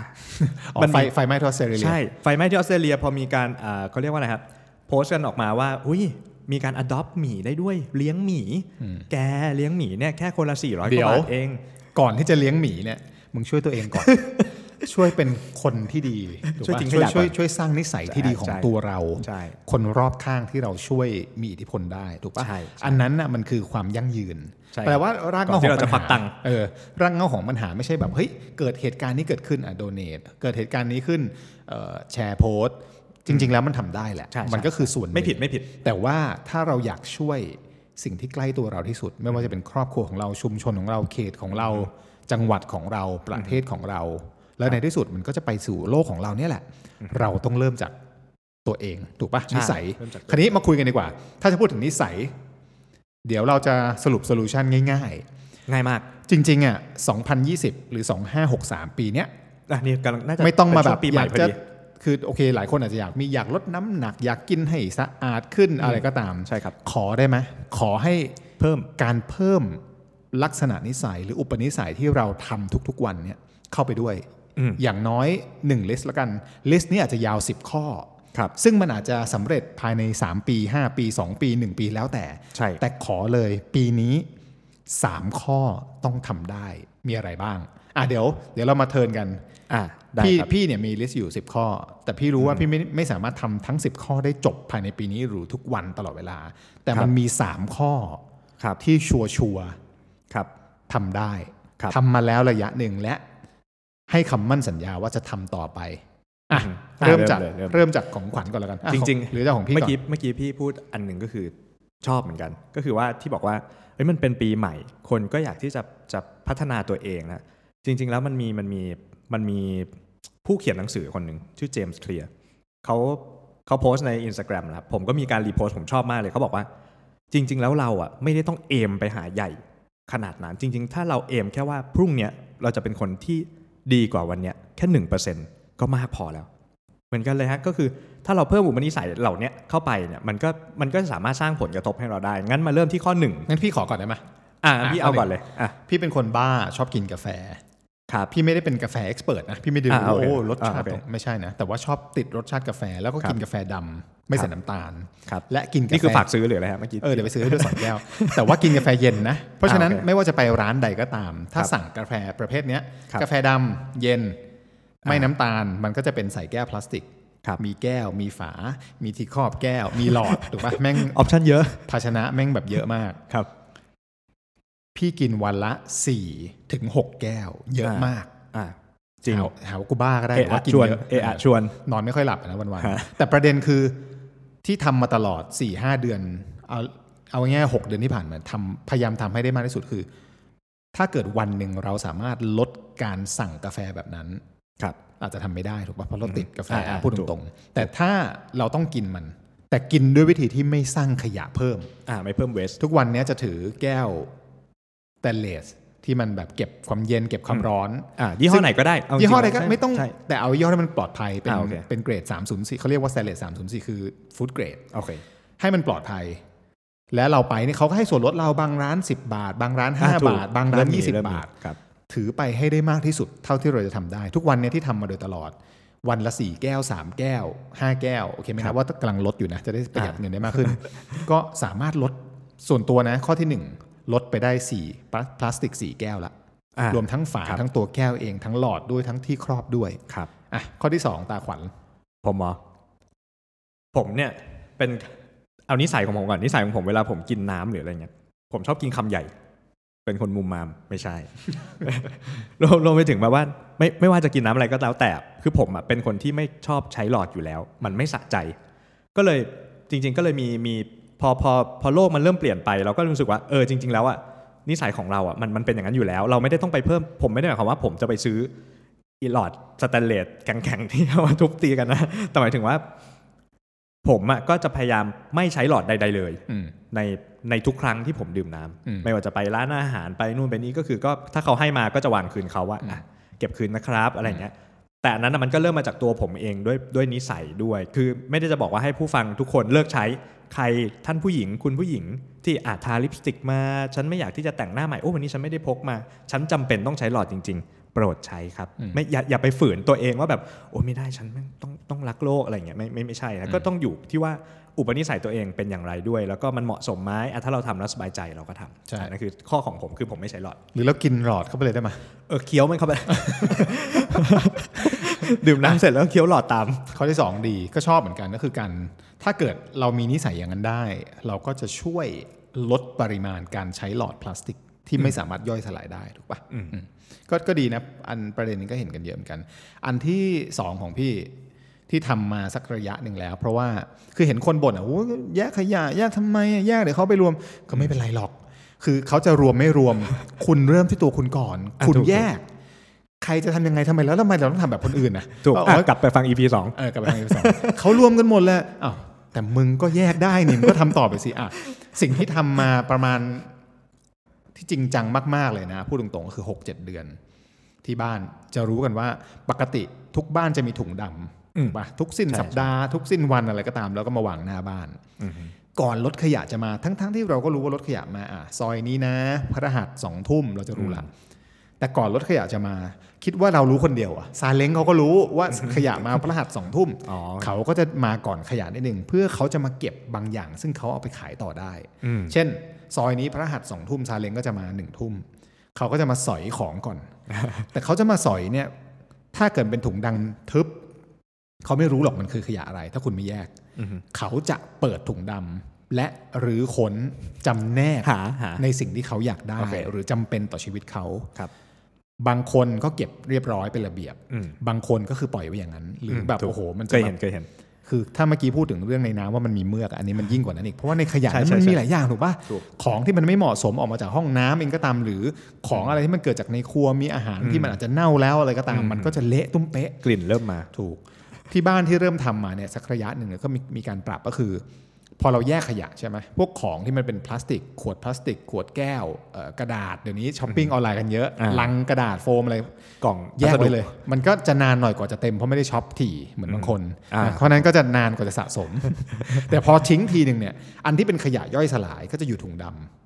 [SPEAKER 2] อ๋อ
[SPEAKER 1] มัน
[SPEAKER 2] ไฟ
[SPEAKER 1] มี
[SPEAKER 2] ไฟไหม้ที่ออสเตรเลีย
[SPEAKER 1] ใช่ไฟไหม้ที่ออสเตรเลียพอมีการอ่าเขาเรียกว่าอะไรครับโพสต์กันออกมาว่าอุ้ยมีการ adopt หมีได้ด้วยเลี้ยงหมี แกเลี้ยงหมีเนี่ยแค่คนละ400ก
[SPEAKER 2] เดี๋ยว
[SPEAKER 1] ว่าบาทเอง
[SPEAKER 2] ก่อนที่จะเลี้ยงหมีเนี่ยมึงช่วยตัวเองก่อน ช่วยเป็นคนที่ดีถูก
[SPEAKER 1] ช่วย
[SPEAKER 2] ปะ
[SPEAKER 1] ทิ้ง
[SPEAKER 2] ช่วย
[SPEAKER 1] ขยะ
[SPEAKER 2] ช่วย
[SPEAKER 1] ก่อน
[SPEAKER 2] ช่วยสร้างนิสัยที่ดีของ
[SPEAKER 1] ใช่
[SPEAKER 2] ตัวเรา
[SPEAKER 1] ใช่
[SPEAKER 2] คนรอบข้างที่เราช่วยมีอิทธิพลได้ถูกปะ
[SPEAKER 1] ใช่ใช่
[SPEAKER 2] อันนั้นน่ะมันคือความยั่งยืน
[SPEAKER 1] ใช่
[SPEAKER 2] แปลว่ารากเห
[SPEAKER 1] ก่อ
[SPEAKER 2] ง้านข
[SPEAKER 1] ที่
[SPEAKER 2] อง
[SPEAKER 1] เรา
[SPEAKER 2] ปั
[SPEAKER 1] จะ
[SPEAKER 2] ญ
[SPEAKER 1] ควั
[SPEAKER 2] หาก
[SPEAKER 1] ตังค์
[SPEAKER 2] เออรากเหง้าของปัญหาไม่ใช่แบบเฮ้ยเกิดเหตุการณ์นี้เกิดขึ้นอะโดเนทเกิดเหตุการณ์นี้ขึ้นเอ่อแชร์โพสต์จริง ๆ แล้วมันทำได้แหละ
[SPEAKER 1] ใช่ใช่
[SPEAKER 2] มันก็คือส่วนหนึ่ง
[SPEAKER 1] ไม่ผิดไม่ผิด
[SPEAKER 2] แต่ว่าถ้าเราอยากช่วยสิ่งที่ใกล้ตัวเราที่สุด ไม่ว่าจะเป็นครอบครัวของเราชุมชนของเราเขตของเราจังหวัดของเราประเทศของเรา แล้วในที่สุดมันก็จะไปสู่โลกของเราเนี่ยแหละ เราต้องเริ่มจากตัวเอง ถูกปะ
[SPEAKER 1] ใช่
[SPEAKER 2] นิสัย
[SPEAKER 1] เริ่มจากตัว
[SPEAKER 2] คราวนี้มาคุยกันดีกว่า ถ้าจะพูดถึงนิสัย เดี๋ยวเราจะสรุปโซลูชันง่าย
[SPEAKER 1] ง่ายมาก
[SPEAKER 2] ๆจริงๆอะ2020 หรือ 2563 ปีเนี้ย
[SPEAKER 1] อะนี่กำลังน่าจะ
[SPEAKER 2] ไม่ต้องมา
[SPEAKER 1] เป็น
[SPEAKER 2] แบ
[SPEAKER 1] ช่ว
[SPEAKER 2] บ
[SPEAKER 1] ปีให
[SPEAKER 2] อ
[SPEAKER 1] ม่
[SPEAKER 2] ยาก
[SPEAKER 1] พอ
[SPEAKER 2] จะ
[SPEAKER 1] ดี
[SPEAKER 2] คือโอเค หลายคนอาจจะอยากมีอยากลดน้ำหนัก อยากกินให้สะอาดขึ้นอะไรก็ตาม
[SPEAKER 1] ใช่ครับ
[SPEAKER 2] ขอได้ไหมขอให้
[SPEAKER 1] เพิ่ม
[SPEAKER 2] การเพิ่มลักษณะนิสัยหรืออุปนิสัยที่เราทำทุกๆวันเนี่ยเข้าไปด้วย
[SPEAKER 1] อืม
[SPEAKER 2] อย่างน้อย1 list แล้วกัน list นี้อาจจะยาว 10 ข้อ
[SPEAKER 1] ครับ
[SPEAKER 2] ซึ่งมันอาจจะสำเร็จภายใน 3 ปี 5 ปี 2 ปี 1 ปีแล้วแต่
[SPEAKER 1] ใช่
[SPEAKER 2] แต่ขอเลยปีนี้ 3 ข้อต้องทำได้มีอะไรบ้าง อะเดี๋ยว เดี๋ยวเรามา turn กัน
[SPEAKER 1] อะได้
[SPEAKER 2] พี่
[SPEAKER 1] ครับ
[SPEAKER 2] พี่เนี่ยมี list อยู่ 10 ข้อ แต่พี่รู้ว่าพี่ไม่ไม่สามารถทำทั้ง 10 ข้อได้จบภายในปีนี้หรือทุกวันตลอดเวลา แต่มันมี 3 ข้อ
[SPEAKER 1] ครับ
[SPEAKER 2] ที่ชัวชัวร์
[SPEAKER 1] ครับ
[SPEAKER 2] ๆทำได้
[SPEAKER 1] ครับ
[SPEAKER 2] ทำมาแล้วระยะหนึ่งและ ให้คำมั่นสัญญาว่าจะทำต่อไปอะ
[SPEAKER 1] อืม
[SPEAKER 2] เริ่มจาก
[SPEAKER 1] เริ่มเลยเริ่ม
[SPEAKER 2] เริ่มจากของขวัญก่อนแล้วกันอะ
[SPEAKER 1] จริง
[SPEAKER 2] ของ
[SPEAKER 1] ๆ
[SPEAKER 2] หรือจะของพี่
[SPEAKER 1] เมื่
[SPEAKER 2] ก่
[SPEAKER 1] อ
[SPEAKER 2] อน
[SPEAKER 1] กี้เมื่อกี้พี่พูดอันหนึ่งก็คือชอบเหมือนกัน ก็คือว่าที่บอกว่าเฮ้ยมันเป็นปีใหม่ คนก็อยากที่จะจะพัฒนาตัวเองนะจริง ๆ แล้วมันมีมันมีมันมีผู้เขียนหนังสือคนหนึ่งชื่อเจมส์เคลียร์เขาเขาโพสต์ใน Instagram นะครับผมก็มีการรีโพสต์ผมชอบมากเลยเขาบอกว่า จริง ๆ แล้วเราอะไม่ได้ต้องเอมไปหาใหญ่ขนาดนั้น จริง ๆ ถ้าเราเอมแค่ว่าพรุ่งเนี้ยเราจะเป็นคนที่ ดีกว่าวันเนี้ยแค่หนึ่งเปอร์เซ็นก็มากพอแล้ว เหมือนกันเลยฮะก็คือถ้าเราเพิ่มอุปนิสัยเหล่าเนี้ยเข้าไปเนี่ยมันก็มันก็สามารถสร้างผลกระทบให้เราได้ งั้นมาเริ่มที่ข้อหนึ่ง
[SPEAKER 2] งั้นพี่ขอก่อนได้ไหม
[SPEAKER 1] อะ
[SPEAKER 2] อะ
[SPEAKER 1] พี่
[SPEAKER 2] ข้
[SPEAKER 1] เอา
[SPEAKER 2] อหนึ่ง
[SPEAKER 1] ก่อนเลยอะ
[SPEAKER 2] พี่เป็นคนบ้าชอบกินกาแฟ
[SPEAKER 1] ครับ
[SPEAKER 2] พี่ไม่ได้เป็นกาแฟ expert นะ พี่ไม่ได้
[SPEAKER 1] อ่า
[SPEAKER 2] รู้โอ้
[SPEAKER 1] โอเค
[SPEAKER 2] รสชาติ
[SPEAKER 1] อ่าโอเค
[SPEAKER 2] ตรงไม่ใช่นะ แต่ว่าชอบติดรสชาติกาแฟแล้วก็กินกาแฟดำไม่ใส่น้ำตาล
[SPEAKER 1] ครับ
[SPEAKER 2] และกินกาแฟ
[SPEAKER 1] นี่คือฝากซื้อหรืออะไรฮะเมื่อกี้
[SPEAKER 2] เออเดี๋ยวไปซื้อให้ด้วยสองแก้ว แต่ว่ากินกาแฟเย็นนะ เพราะฉะนั้น
[SPEAKER 1] อ่าโอเค
[SPEAKER 2] ไม่ว่าจะไปร้านใดก็ตาม ถ้า
[SPEAKER 1] ครับ
[SPEAKER 2] สั่งกาแฟประเภทเนี้ย
[SPEAKER 1] ครับ
[SPEAKER 2] กาแฟดำเย็น ไม่น้ำตาลมันก็จะเป็นใส่แก้วพลาสติก
[SPEAKER 1] ครับ
[SPEAKER 2] มีแก้วมีฝา มีที่ครอบแก้ว มีหลอด ถูกปะแม่ง
[SPEAKER 1] option เยอะ
[SPEAKER 2] ภาชนะแม่งแบบเยอะมาก
[SPEAKER 1] ครับ
[SPEAKER 2] พี่กินวันละสี่ถึงหกแก้ว เยอะ
[SPEAKER 1] อ่าม
[SPEAKER 2] มาก
[SPEAKER 1] อ่าจริง
[SPEAKER 2] หาหาว่ากูบ้าก็ได้
[SPEAKER 1] เอะ
[SPEAKER 2] แต่ว่า
[SPEAKER 1] อะ
[SPEAKER 2] กิน
[SPEAKER 1] ชวน
[SPEAKER 2] เยอะ
[SPEAKER 1] เอะอะชวน
[SPEAKER 2] นอนไม่ค่อยหลับนะวัน
[SPEAKER 1] ฮะ
[SPEAKER 2] ๆแต่ประเด็นคือที่ทำมาตลอด4ี่ห้าเดือน เอาเอาง่ายๆหกเดือนที่ผ่านมาทำพยายามทำให้ได้มากที่สุดคือ ถ้าเกิดวันหนึ่งเราสามารถลดการสั่งกาแฟแบบนั้น
[SPEAKER 1] ครับ
[SPEAKER 2] อาจจะทำไม่ได้ถูกป่ะเพราะเราติดกาแฟ
[SPEAKER 1] อ่าอ่า
[SPEAKER 2] พูด
[SPEAKER 1] ถูก
[SPEAKER 2] ตรงๆ แต่ถ้าเราต้องกินมัน แต่กินด้วยวิธีที่ไม่สร้างขยะเพิ่ม
[SPEAKER 1] อ่าไม่เพิ่มเวส
[SPEAKER 2] ทุกวันเนี้ยจะถือแก้วสแตนเลสที่มันแบบเก็บความเย็นเก็บความร้อน
[SPEAKER 1] อ่ายี่ห้อไหนก็ได้เาจริงๆ
[SPEAKER 2] ยี่ห้อใดก็
[SPEAKER 1] ใช่
[SPEAKER 2] ไม่ต้อง
[SPEAKER 1] ใช่
[SPEAKER 2] แต่เอายี่ห้อที่มันปลอดภัยเป็น
[SPEAKER 1] อ่าโอเค
[SPEAKER 2] เป็นเกรด 304เขาเรียกว่า s t a n l e s s 304 คือฟู้ดเกรด
[SPEAKER 1] โอเค
[SPEAKER 2] ให้มันปลอดภัย และเราไปนี่เขาก็ให้ส่วนลดเราบางร้าน 10 บาท บางร้าน
[SPEAKER 1] อ่าถู
[SPEAKER 2] 5
[SPEAKER 1] ก
[SPEAKER 2] บาท บางร้าน
[SPEAKER 1] เริ่มมี
[SPEAKER 2] 20
[SPEAKER 1] เริ่มมี
[SPEAKER 2] บาท
[SPEAKER 1] ครับ
[SPEAKER 2] ถือไปให้ได้มากที่สุดเท่าที่เราจะทำได้ ทุกวันเนี้ที่ทำมาโดยตลอดวันละ 4 แก้ว 3 แก้ว 5 แก้ว โอเคไหมครับว่ากำลังลดอยู่นะ จะได้ประหยัดเงินได้มากขึ้น ก็สามารถลดส่วนตัวนะข้อที่1 ลดไปได้4พลาพลาสติก 4 แก้วละ
[SPEAKER 1] อ่าร
[SPEAKER 2] วมทั้งฝา
[SPEAKER 1] ครับ
[SPEAKER 2] ทั้งตัวแก้วเองทั้งหลอดด้วยทั้งที่ครอบด้วย
[SPEAKER 1] ครับ
[SPEAKER 2] อะข้อที่ 2 ตาขวัญ
[SPEAKER 1] ผมเหรอผมเนี่ยเป็นเอานิสัยของผมก่อนนิสัยของผมเวลาผมกินน้ำหรืออะไรเงี้ยผมชอบกินคำใหญ่ เป็นคนมุมมามไม่ใช่รวมรวมไปถึงแบบว่า ไม่ไม่ว่าจะกินน้ำอะไรก็แล้วแต่ คือผมอะเป็นคนที่ไม่ชอบใช้หลอดอยู่แล้ว มันไม่สะใจ ก็เลยจริง ๆ ก็เลยมีมี พอพอพอโลกมันเริ่มเปลี่ยนไปเราก็รู้สึกว่าเออจริง ๆ แล้วอะนิสัยของเราอะมันมันเป็นอย่างนั้นอยู่แล้ว เราไม่ได้ต้องไปเพิ่มผมไม่ได้หมายความว่าผมจะไปซื้ออีหลอดสแตนเลสแข็งๆที่เอามาทุบตีกันนะแต่หมายถึงว่า ผมอะก็จะพยายามไม่ใช้หลอดใด ๆ เลย
[SPEAKER 2] อืม
[SPEAKER 1] ในในทุกครั้งที่ผมดื่มน้ำ
[SPEAKER 2] อืม
[SPEAKER 1] ไม่ว่าจะไปร้านอาหารไปนู่นไปนี่ก็คือก็ถ้าเขาให้มาก็จะวางคืนเขาว่าอะเก็บคืนนะครับอะไรอย่างเงี้ย แต่อันนั้นนะมันก็เริ่มมาจากตัวผมเองด้วยด้วยนิสัยด้วย คือไม่ได้จะบอกว่าให้ผู้ฟังทุกคนเลิกใช้ใครท่านผู้หญิงคุณผู้หญิงที่อาจทาลิปสติกมา ฉันไม่อยากที่จะแต่งหน้าใหม่โอ้วันนี้ฉันไม่ได้พกมา ฉันจำเป็นต้องใช้หลอดจริง ๆ โปรดใช้ครับ ไม่อย่าอย่าไปฝืนตัวเองว่าแบบโอ้ไม่ได้ฉันแม่งต้องต้องรักโลกอะไรอย่างเงี้ยไม่ไม่ไม่ใช่นะก็ต้องอยู่ที่ว่าอุปนิสัยตัวเองเป็นอย่างไรด้วย แล้วก็มันเหมาะสมไหมอะถ้าเราทำแล้วสบายใจเราก็ทำ
[SPEAKER 2] ใช่
[SPEAKER 1] นั่นคือข้อของผมคือผมไม่ใช้หลอด
[SPEAKER 2] หรือเรากินหลอดเข้าไปเลยได้ไหม
[SPEAKER 1] เออเคี้ยวมันเข้าไป ดื่มน้ำเสร็จแล้วเคี้ยวหลอดตาม
[SPEAKER 2] ข้อที่ 2 ดีก็ชอบเหมือนกันก็คือการถ้าเกิดเรามีนิสัยอย่างนั้นได้ เราก็จะช่วยลดปริมาณการใช้หลอดพลาสติกที่ไม่สามารถย่อยสลายได้ถูกปะอืมก็ก็ดีนะ อันประเด็นนี้ก็เห็นกันเยอะเหมือนกัน อันที่ 2 ของพี่ที่ทำมาสักระยะหนึ่งแล้ว เพราะว่าคือเห็นคนบ่นอะโอ้ยแยกขยะแยกทำไมอะแยกเดี๋ยวเขาไปรวมก็ไม่เป็นไรหรอก คือเขาจะรวมไม่รวม คุณเริ่มที่ตัวคุณก่อน
[SPEAKER 1] อะ
[SPEAKER 2] คุณ
[SPEAKER 1] ถูก
[SPEAKER 2] แยก ใครจะทำยังไงทำไมแล้วทำไมเราต้องทำแบบคนอื่นนะ
[SPEAKER 1] ถูก
[SPEAKER 2] เอา
[SPEAKER 1] อะ
[SPEAKER 2] เอา
[SPEAKER 1] กลับไปฟัง EP สอง
[SPEAKER 2] เออกลับไปทางที่สองเขารวมกันหมดแล้วอ้าวแต่มึงก็แยกได้นี่มึงก็ทำต่อไปสิอะสิ่งที่ทำมาประมาณที่จริงจังมาก ๆ เลยนะ พูดตรงๆก็คือหกเจ็ดเดือน ที่บ้านจะรู้กันว่าปกติทุกบ้านจะมีถุงดำ
[SPEAKER 1] อืม
[SPEAKER 2] ถูกปะทุกสิ้น
[SPEAKER 1] ใช่
[SPEAKER 2] สัปดาห์ทุกสิ้นวันอะไรก็ตาม แล้วก็มาวางหน้าบ้าน
[SPEAKER 1] อืม
[SPEAKER 2] ก่อนรถขยะจะมาทั้งๆที่เราก็รู้ว่ารถขยะมาอะซอยนี้นะ พระหัสสองทุ่มเราจะรู้ละ แต่ก่อนรถขยะจะมาคิดว่าเรารู้คนเดียวอะซาเล้งเขาก็รู้ว่าขยะมาพระหัสสองทุ่ม
[SPEAKER 1] อ๋อ
[SPEAKER 2] เขาก็จะมาก่อนขยะนิดหนึ่งเพื่อเขาจะมาเก็บบางอย่าง ซึ่งเขาเอาไปขายต่อได้
[SPEAKER 1] อืม
[SPEAKER 2] เช่น ซอยนี้พระหัสสองทุ่มซาเล้งก็จะมาหนึ่งทุ่มเขาก็จะมาสอยของก่อน แต่เขาจะมาสอยเนี่ย ถ้าเกิดเป็นถุงดังทึบเขาไม่รู้หรอกมันคือขยะอะไร ถ้าคุณไม่แยก
[SPEAKER 1] อืม
[SPEAKER 2] เขาจะเปิดถุงดำและหรือค้นจำแนก
[SPEAKER 1] หาหา
[SPEAKER 2] ในสิ่งที่เขาอยากได้
[SPEAKER 1] โอเค
[SPEAKER 2] หรือจำเป็นต่อชีวิตเขา
[SPEAKER 1] ครับ
[SPEAKER 2] บางคนก็เก็บเรียบร้อยเป็นระเบียบ
[SPEAKER 1] อืม
[SPEAKER 2] บางคนก็คือปล่อยไว้อย่างนั้น หรือแบบ
[SPEAKER 1] ถูก
[SPEAKER 2] โอ้โห มัน
[SPEAKER 1] เค
[SPEAKER 2] จะ
[SPEAKER 1] ย
[SPEAKER 2] แบ
[SPEAKER 1] เห็
[SPEAKER 2] บ
[SPEAKER 1] นเคยเห็น
[SPEAKER 2] คือถ้าเมื่อกี้พูดถึงเรื่องในน้ำว่ามันมีเมือกอะอันนี้มันยิ่งกว่านั้นอีก เพราะว่าในขยะ
[SPEAKER 1] ใช่
[SPEAKER 2] นั้น
[SPEAKER 1] ใช่
[SPEAKER 2] มัน
[SPEAKER 1] ใช่
[SPEAKER 2] มีหลายอย่างถูกป่ะ
[SPEAKER 1] ถูก
[SPEAKER 2] ของที่มันไม่เหมาะสมออกมาจากห้องน้ำเองก็ตามหรือของอะไรที่มันเกิดจากในครัวมีอาหารที่มันอาจจะเน่าแล้วอะไรก็ตาม มันก็จะเละตุ้มเป๊ะ
[SPEAKER 1] กลิ่นเริ่มมา
[SPEAKER 2] ถูก ที่บ้านที่เริ่มทำมาเนี่ยสักระยะหนึ่งเนี่ยก็มีมีการปรับก็คือ พอเราแยกขยะใช่ไหมพวกของที่มันเป็นพลาสติก ขวดพลาสติก ขวดแก้วเอ่อกระดาษเดี๋ยวนี้ช้อปปิ้งออนไลน์กันเยอะ
[SPEAKER 1] อ่า
[SPEAKER 2] ลังกระดาษโฟมอะไร
[SPEAKER 1] กล่อง
[SPEAKER 2] แยก
[SPEAKER 1] พัสดุ
[SPEAKER 2] ไว้เลย มันก็จะนานหน่อยกว่าจะเต็มเพราะไม่ได้ช็อปถี่เหมือนบางคน
[SPEAKER 1] อ่า
[SPEAKER 2] นะเพราะฉะนั้นก็จะนานกว่าจะสะสม แต่พอทิ้งทีหนึ่งเนี่ยอันที่เป็นขยะย่อยสลายก็จะอยู่ถุงด
[SPEAKER 1] อืม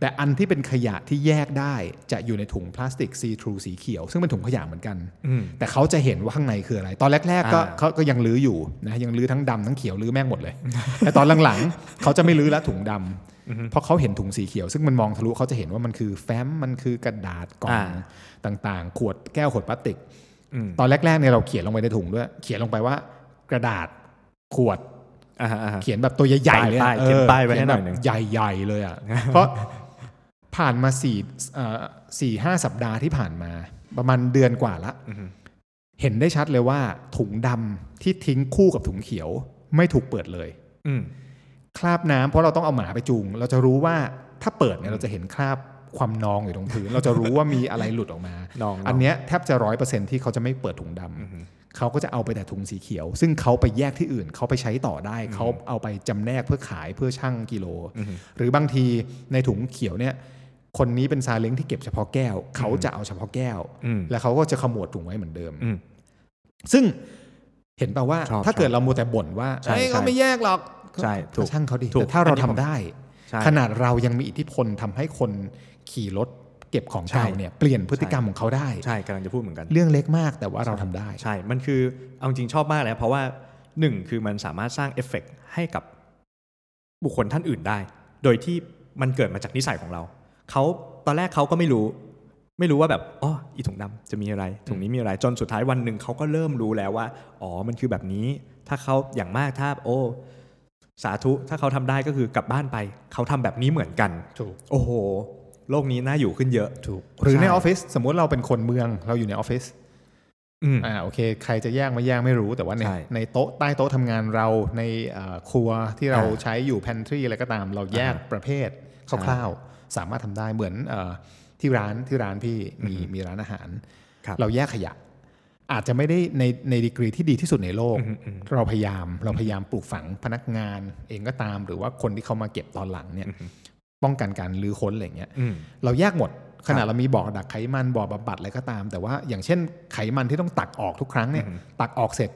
[SPEAKER 2] แต่อันที่เป็นขยะที่แยกได้จะอยู่ในถุงพลาสติกซีทรูสีเขียว ซึ่งเป็นถุงขยะเหมือนกัน
[SPEAKER 1] อืม
[SPEAKER 2] แต่เขาจะเห็นว่าข้างในคืออะไร ตอนแรกๆก็
[SPEAKER 1] อ่า
[SPEAKER 2] เขาก็ยังลื้ออยู่นะยังลื้อทั้งดำทั้งเขียวลื้อแม่งหมดเลย แต่ตอนหลังๆเขาจะไม่ลื้อแล้วถุงดำเพราะเขาเห็นถุงสีเขียว ซึ่งมันมองทะลุเขาจะเห็นว่ามันคือแฟ้มมันคือกระดาษกล่องต่างๆ ขวดแก้วขวดพลาสติก
[SPEAKER 1] อืม
[SPEAKER 2] ตอนแรกๆเนี่ยเราเขียนลงไปในถุงด้วย เขียนลงไปว่ากระดาษขวด
[SPEAKER 1] อ่าฮะอ่าฮะ
[SPEAKER 2] เขียนแบบตัวใหญ่ๆเลยอะ
[SPEAKER 1] ป้ายๆเขียนป้ายไว้ให้หน่อยหนึ่ง
[SPEAKER 2] เขีแบบใหญ่ๆเลยอะเพราะผ่านมาสี่เอ่อสี่ห้าสัปดาห์ที่ผ่านมา ประมาณเดือนกว่าละเห็นได้ชัดเลยว่า ถุงดำที่ทิ้งคู่กับถุงเขียว ไม่ถูกเปิดเลย
[SPEAKER 1] อืม
[SPEAKER 2] คราบน้ำเพราะเราต้องเอาหมาไปจูง เราจะรู้ว่าถ้าเปิดเนี่ยเราจะเห็นคราบความนองอยู่ตรงพื้น เราจะรู้ว่ามีอะไรหลุดออกมา
[SPEAKER 1] นอง
[SPEAKER 2] อันเนี้ยแทบจะร้อยเปอร์เซ็นที่เขาจะไม่เปิดถุงดำ เขาก็จะเอาไปแต่ถุงสีเขียว ซึ่งเขาไปแยกที่อื่นเขาไปใช้ต่อได้ เขาเอาไปจำแนกเพื่อขายเพื่อชั่งกิโล หรือบางทีในถุงเขียวเนี่ยคนนี้เป็นซาเล้งที่เก็บเฉพาะแก้ว เขาจะเอาเฉพาะแก้ว
[SPEAKER 1] อืม
[SPEAKER 2] แล้วเขาก็จะขมวดถุงไว้เหมือนเดิม
[SPEAKER 1] อืม
[SPEAKER 2] ซึ่งเห็นป่าว่า
[SPEAKER 1] ชอบ
[SPEAKER 2] ถ้าเกิดเราโมวแต่บ่นว่า
[SPEAKER 1] ใช่
[SPEAKER 2] เอ้ย
[SPEAKER 1] ใช่
[SPEAKER 2] เขาไม่แยกหรอก
[SPEAKER 1] ใช่
[SPEAKER 2] ก็
[SPEAKER 1] ถูก
[SPEAKER 2] ช่างเขาดิ
[SPEAKER 1] ถูก
[SPEAKER 2] แต่ถ้าเรา
[SPEAKER 1] อันนี้
[SPEAKER 2] ทำ
[SPEAKER 1] ผม
[SPEAKER 2] ได้
[SPEAKER 1] ใช่
[SPEAKER 2] ขนาดเรายังมีอิทธิพลทำให้คนขี่รถ เก็บของ
[SPEAKER 1] ใช่
[SPEAKER 2] เก่าเนี่ยเปลี่ยนพฤติกรรมของเขาได้
[SPEAKER 1] ใช่กำลังจะพูดเหมือนกัน
[SPEAKER 2] เรื่องเล็กมากแต่ว่าเราทำได้
[SPEAKER 1] ใช่ มันคือเอาจริงชอบมากเลยนะเพราะว่าหนึ่งคือมันสามารถสร้างเอฟเฟกต์ให้กับบุคคลท่านอื่นได้ โดยที่มันเกิดมาจากนิสัยของเราเขาตอนแรกเขาก็ไม่รู้ ไม่รู้ว่าแบบอ๋ออีถุงดำจะมีอะไรถุงนี้มีอะไรจนสุดท้ายวันหนึ่งเขาก็เริ่มรู้แล้วว่า อ๋อมันคือแบบนี้ ถ้าเขาอย่างมากถ้าโอ้สาธุถ้าเขาทำได้ก็คือกลับบ้านไป เขาทำแบบนี้เหมือนกัน
[SPEAKER 2] ถูก
[SPEAKER 1] โอ้โห โลกนี้น่าอยู่ขึ้นเยอะ
[SPEAKER 2] ถูกหรือใน
[SPEAKER 1] ใช่
[SPEAKER 2] ออฟฟิศสมมุติเราเป็นคนเมืองเราอยู่ในออฟฟิศ
[SPEAKER 1] อืม
[SPEAKER 2] อ่าโอเค ใครจะแยกไม่แยกไม่รู้แต่ว่าใน
[SPEAKER 1] ใช่
[SPEAKER 2] ในโต๊ะใต้โต๊ะทำงานเราในเอ่อครัวที่เรา
[SPEAKER 1] อ่า
[SPEAKER 2] ใช้อยู่ pantry อะไรก็ตาม เราแยก
[SPEAKER 1] อ่า
[SPEAKER 2] ประเภทคร่าวๆสามารถทำได้เหมือนเออที่ร้านที่ร้านพี่มีมีร้านอาหาร
[SPEAKER 1] ครับ
[SPEAKER 2] เราแยกขยะ อาจจะไม่ได้ในในดีกรีที่ดีที่สุดในโลก
[SPEAKER 1] อืมอืม
[SPEAKER 2] เราพยายามเราพยายามปลูกฝังพนักงานเองก็ตาม หรือว่าคนที่เขามาเก็บตอนหลังเนี่ย ป้องกันการลื้อค้นอะไรอย่างเงี้ย
[SPEAKER 1] อืม
[SPEAKER 2] เราแยกหมดขนาดเรามีบ่อดักไขมันบ่อบำบัดอะไรก็ตาม แต่ว่าอย่างเช่นไขมันที่ต้องตักออกทุกครั้งเนี่ย
[SPEAKER 1] อือฮึ
[SPEAKER 2] ตักออกเสร็จ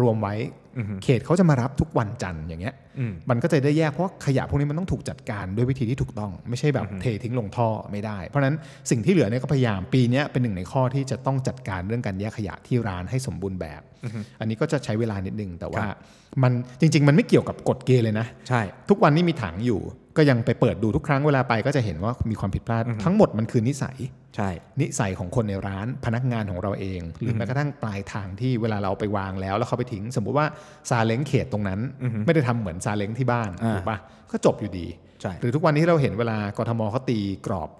[SPEAKER 2] รวมไว้
[SPEAKER 1] อืม
[SPEAKER 2] เขตเขาจะมารับทุกวันจันทร์อย่างเงี้ย
[SPEAKER 1] อืม
[SPEAKER 2] มันก็จะได้แยกเพราะขยะพวกนี้มันต้องถูกจัดการด้วยวิธีที่ถูกต้อง ไม่ใช่แบบ
[SPEAKER 1] อือฮึ
[SPEAKER 2] เททิ้งลงท่อไม่ได้ เพราะฉะนั้นสิ่งที่เหลือเนี่ยก็พยายามปีเนี้ยเป็นหนึ่งในข้อที่จะต้องจัดการเรื่องการแยกขยะที่ร้านให้สมบูรณ์แบบ อันนี้ก็จะใช้เวลานิดนึงแต่ว่า
[SPEAKER 1] ครับ
[SPEAKER 2] มันจริง ๆ มันไม่เกี่ยวกับกฎเกณฑ์เลยนะ
[SPEAKER 1] ใช่
[SPEAKER 2] ทุกวันนี้มีถังอยู่ ก็ยังไปเปิดดูทุกครั้งเวลาไปก็จะเห็นว่ามีความผิดพลาด ทั้งหมดมันคือนิสัย
[SPEAKER 1] ใช่
[SPEAKER 2] นิสัยของคนในร้านพนักงานของเราเอง หรือแม้กระทั่งปลายทางที่เวลาเราเอาไปวางแล้ว แล้วเขาไปทิ้ง สมมุติว่าซาเล้งเขตตรงนั้น ไม่ได้ทำเหมือนซาเล้งที่บ้าน
[SPEAKER 1] อ่า
[SPEAKER 2] ถูกปะก็จบอยู่ดี
[SPEAKER 1] ใช่
[SPEAKER 2] หรือทุกวันนี้เราเห็นเวลากทมเขาตีกรอบ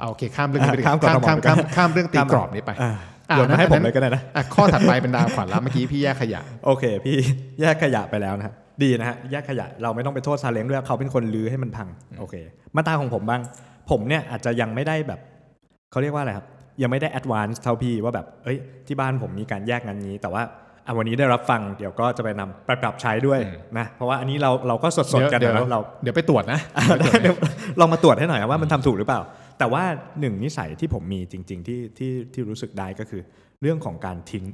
[SPEAKER 2] เอาโอเคข้ามเรื่องนี้ไปดีก
[SPEAKER 1] ข้าม
[SPEAKER 2] ว่าก
[SPEAKER 1] ทม
[SPEAKER 2] ข้าม
[SPEAKER 1] ไปก่อน
[SPEAKER 2] ข้ามข้ามเรื่องตีกรอบนี้ไป
[SPEAKER 1] อ่า
[SPEAKER 2] อะ
[SPEAKER 1] โยนมาให้
[SPEAKER 2] อั
[SPEAKER 1] ผม
[SPEAKER 2] นนั้น
[SPEAKER 1] เลยก็ได้นะ
[SPEAKER 2] อะข้อถัดไปเป็นดาวขวัญละเมื่อกี้พี่แยกขยะ
[SPEAKER 1] โอเค พี่แยกขยะไปแล้วนะฮะ ดีนะฮะแยกขยะเราไม่ต้องไปโทษซาเล้งด้วยเขาเป็นคนลื้อให้มันพังโอเค มาตราของผมบ้าง ผมเนี่ยอาจจะยังไม่ได้แบบเขาเรียกว่าอะไรครับยังไม่ได้แอดวานซ์เท่าพี่ว่าแบบเอ้ยที่บ้านผมมีการแยกงานนี้ แต่ว่าอะวันนี้ได้รับฟังเดี๋ยวก็จะไปนำไปปรับใช้ด้วยนะเพราะว่าอันนี้เราเราก็สดๆกัน
[SPEAKER 2] เดี๋ยว
[SPEAKER 1] นะเรา
[SPEAKER 2] เดี๋ยวไปตรวจนะ
[SPEAKER 1] ได้เดี๋ยวลองมาตรวจให้หน่อยว่ามันทำถูกหรือเปล่า แต่ว่าหนึ่งนิสัยที่ผมมีจริง ๆ ที่ที่ที่รู้สึกได้ก็คือ เรื่องของการทิ้ง